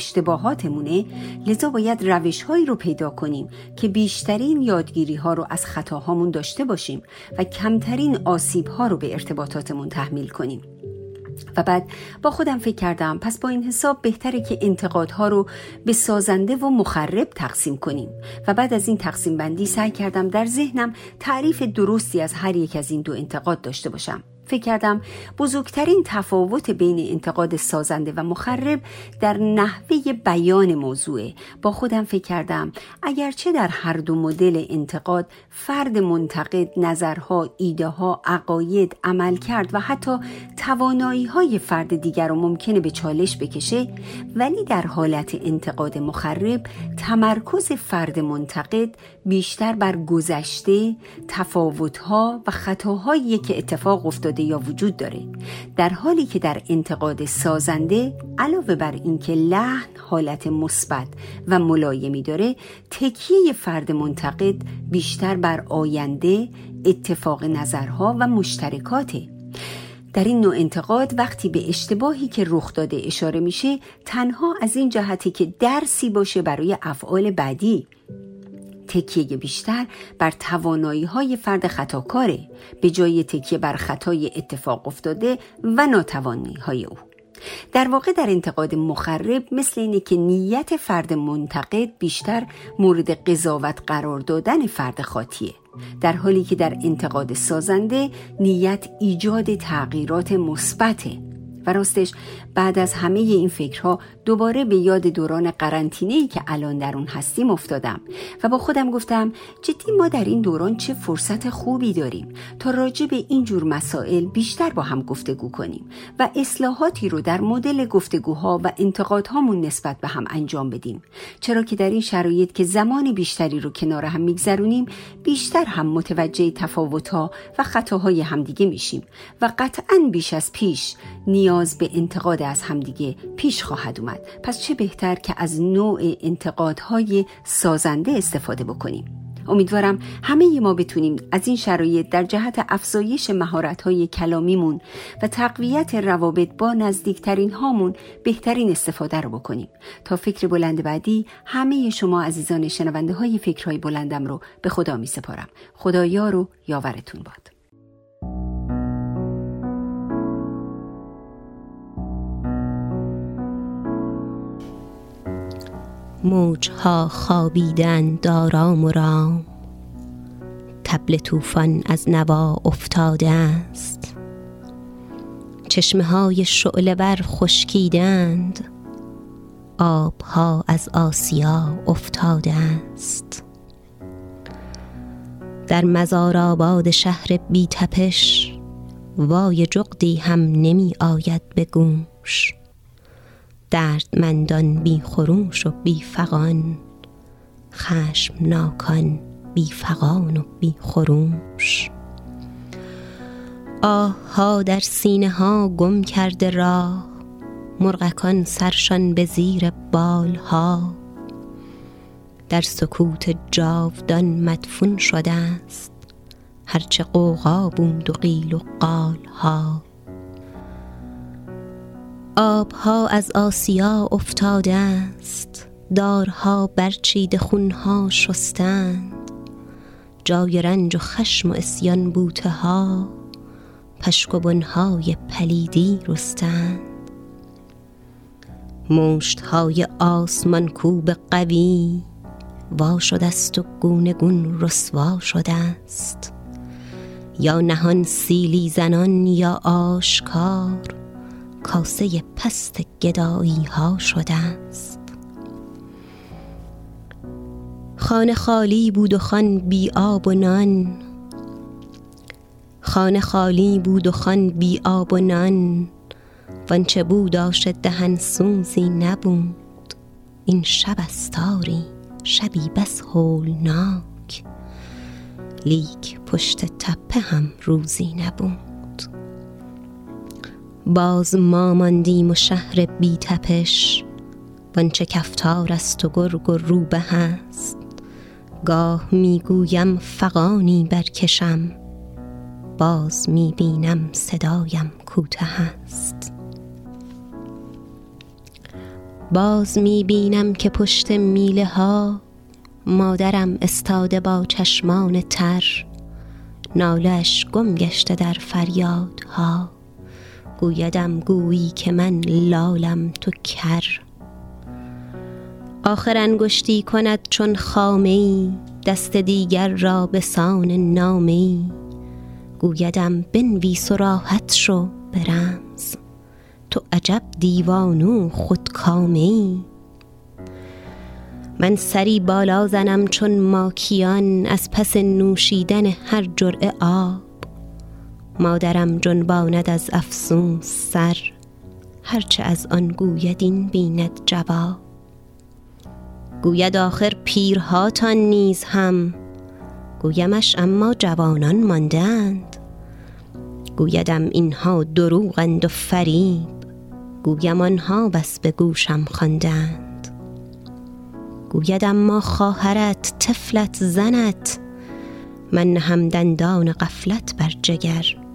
اشتباهاتمونه لذا باید روش هایی رو پیدا کنیم که بیشترین یادگیری ها رو از خطاهامون داشته باشیم و کمترین آسیب ها رو به ارتباطاتمون تحمیل کنیم. و بعد با خودم فکر کردم پس با این حساب بهتره که انتقادها رو به سازنده و مخرب تقسیم کنیم. و بعد از این تقسیم بندی سعی کردم در ذهنم تعریف درستی از هر یک از این دو انتقاد داشته باشم. فکر کردم بزرگترین تفاوت بین انتقاد سازنده و مخرب در نحوه بیان موضوعه. با خودم فکر کردم اگرچه در هر دو مدل انتقاد فرد منتقد نظرها ایده ها عقاید عمل کرد و حتی توانایی های فرد دیگر رو ممکنه به چالش بکشه ولی در حالت انتقاد مخرب تمرکز فرد منتقد بیشتر بر گذشته تفاوتها و خطاهایی که اتفاق افتاده یا وجود داره. در حالی که در انتقاد سازنده علاوه بر اینکه لحن حالت مثبت و ملایمی داره تکیه فرد منتقد بیشتر بر آینده اتفاق نظرها و مشترکاته. در این نوع انتقاد وقتی به اشتباهی که رخ داده اشاره میشه تنها از این جهتی که درسی باشه برای افعال بعدی. تکیه بیشتر بر توانایی های فرد خطاکاره به جای تکیه بر خطای اتفاق افتاده و ناتوانی های او. در واقع در انتقاد مخرب مثل اینه که نیت فرد منتقد بیشتر مورد قضاوت قرار دادن فرد خاطیه. در حالی که در انتقاد سازنده نیت ایجاد تغییرات مثبته. و راستش بعد از همه این فکرها دوباره به یاد دوران قرنطینه‌ای که الان در اون هستیم افتادم و با خودم گفتم جدی ما در این دوران چه فرصت خوبی داریم تا راجع به این جور مسائل بیشتر با هم گفتگو کنیم و اصلاحاتی رو در مدل گفتگوها و انتقادهامون نسبت به هم انجام بدیم. چرا که در این شرایط که زمان بیشتری رو کنار هم میگذرونیم بیشتر هم متوجه تفاوتها و خطاهای همدیگه میشیم و قطعا بیش از پیش نیاز به انتقاد از همدیگه پیش خواهد اومد. پس چه بهتر که از نوع انتقادهای سازنده استفاده بکنیم. امیدوارم همه ما بتونیم از این شرایط در جهت افزایش مهارت‌های کلامیمون و تقویت روابط با نزدیکترین هامون بهترین استفاده رو بکنیم. تا فکر بلند بعدی همه شما عزیزان شنونده های فکرهای بلندم رو به خدا می سپارم خدا یار و یاورتون باد. موجها خوابیدن دارام و رام. تبل طوفان از نوا افتاده است. چشمه های شعله بر خشکیدند. آبها از آسیا افتاده است. در مزار آباد شهر بی تپش وای جغدی هم نمی آید به گوش. دردمندان بی خروش و بی فغان خشم ناکان بی فغان و بی خروش. آه ها در سینه ها گم کرده راه مرغکان سرشان به زیر بال ها در سکوت جاودان مدفون شده است هرچه قوقا بود و قیل و قال ها آبها از آسیا افتاده است. دارها برچیده خونها شستند. جای رنج و خشم و اسیان بوته ها پشک و بنهای پلیدی رستند. مشت های آسمان کوب قوی وا شده است و گونه گون رسوا شده است. یا نهان سیلی زنان یا آشکار کاسه پست گدایی ها شده است. خانه خالی بود و خان بی آب و نان. خانه خالی بود و خان بی آب و نان. وانچه بود آش دهن سوزی نبود. این شب استاری شبی بس هولناک. لیک پشت تپه هم روزی نبود. باز ما ماندیم و شهر بی تپش. وانچه کفتار است و گرگ و روبه هست. گاه می‌گویم فغانی برکشم. باز می‌بینم صدایم کوته است باز می‌بینم که پشت میله ها مادرم استاده با چشمان تر. نالش گم گشته در فریادها. گویدم گویی که من لالم تو کر. آخر انگشتی کند چون خامه ای دست دیگر را به سان نامه ای گویدم بنویس و راحت شو به رمز. تو عجب دیوانو خودکامه ای من سری بالا زنم چون ماکیان از پس نوشیدن هر جرعه آب. مادرم جنباند از افسون سر هرچه از آن گوید این بیند جواب. گوید آخر پیرهاتان نیز هم گویمش اما جوانان ماندند. گویدم اینها دروغند و فریب گویم آنها بس به گوشم خواندند. گوید اما خواهرت طفلت زنت من هم دندان غفلت بر جگر.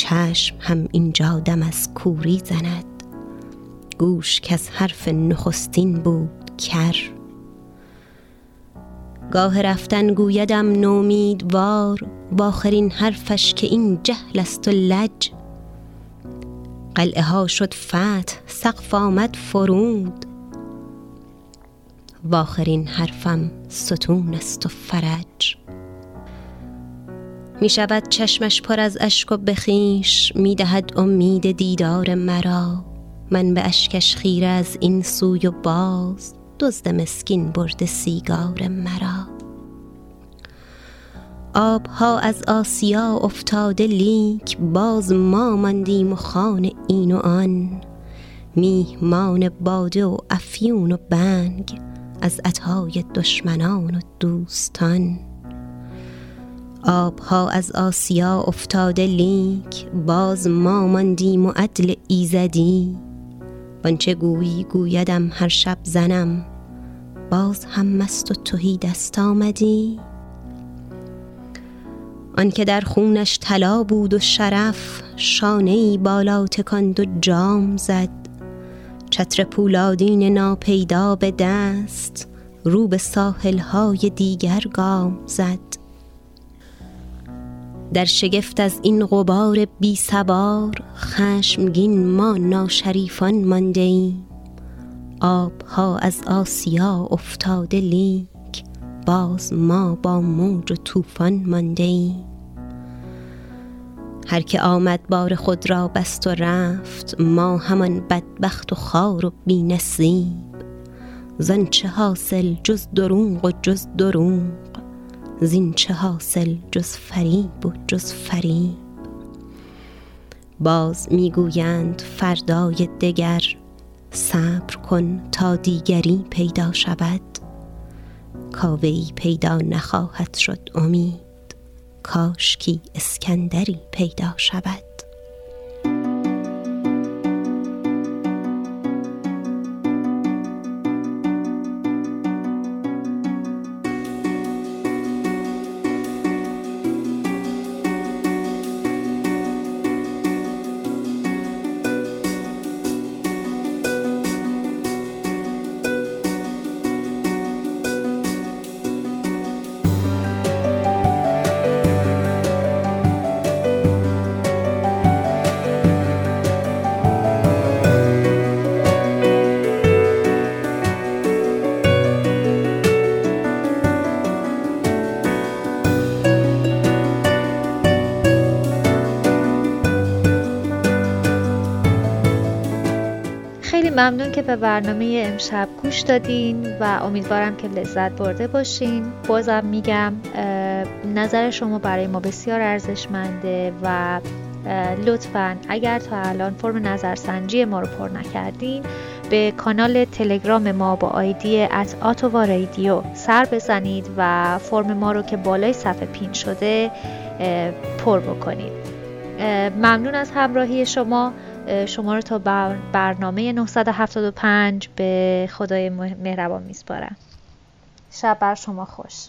چشم هم اینجا دم از کوری زند. گوش که از حرف نخستین بود کر. گاه رفتن گویدم نومیدوار با آخرین حرفش که این جهل است و لج. قلعه ها شد فتح سقف آمد فرود. و آخرین حرفم ستون است و فرج. می شود چشمش پر از اشک و بخیش می دهد امید دیدار مرا. من به اشکش خیره از این سوی و باز دزد مسکین برده سیگار مرا. آبها از آسیا افتاده لیک باز ما ماندیم و خان این و آن. میهمان باده و افیون و بنگ از عطای دشمنان و دوستان. آبها از آسیا افتاده لیک باز ما ماندیم و عدل ایزدی. وانچه گویی گویدم هر شب زنم باز هم مست و توهی دست آمدی. آنکه در خونش طلا بود و شرف شانه ای بالا تکاند و جام زد. چتر پولادین ناپیدا به دست رو به ساحلهای دیگر گام زد. در شگفت از این غبار بی سوار خشمگین ما ناشریفان مانده ایم. آبها از آسیا افتاده لیک باز ما با موج و طوفان مانده ایم. هر که آمد بار خود را بست و رفت ما همان بدبخت و خار و بی نصیب. زن چه حاصل جز دروغ و جز دروغ زین چه حاصل جز فریب و جز فریب؟ باز می‌گویند فردای دگر صبر کن تا دیگری پیدا شود. کاوهای پیدا نخواهد شد امید کاشکی اسکندری پیدا شود. به برنامه امشب گوش دادین و امیدوارم که لذت برده باشین. بازم میگم نظر شما برای ما بسیار ارزشمنده و لطفا اگر تا الان فرم نظرسنجی ما رو پر نکردین به کانال تلگرام ما با آیدی آتووا رادیو سر بزنید و فرم ما رو که بالای صفحه پین شده پر بکنید. ممنون از همراهی شما. شما رو تا برنامه 975 به خدای مهربان میسپارم. شب بر شما خوش.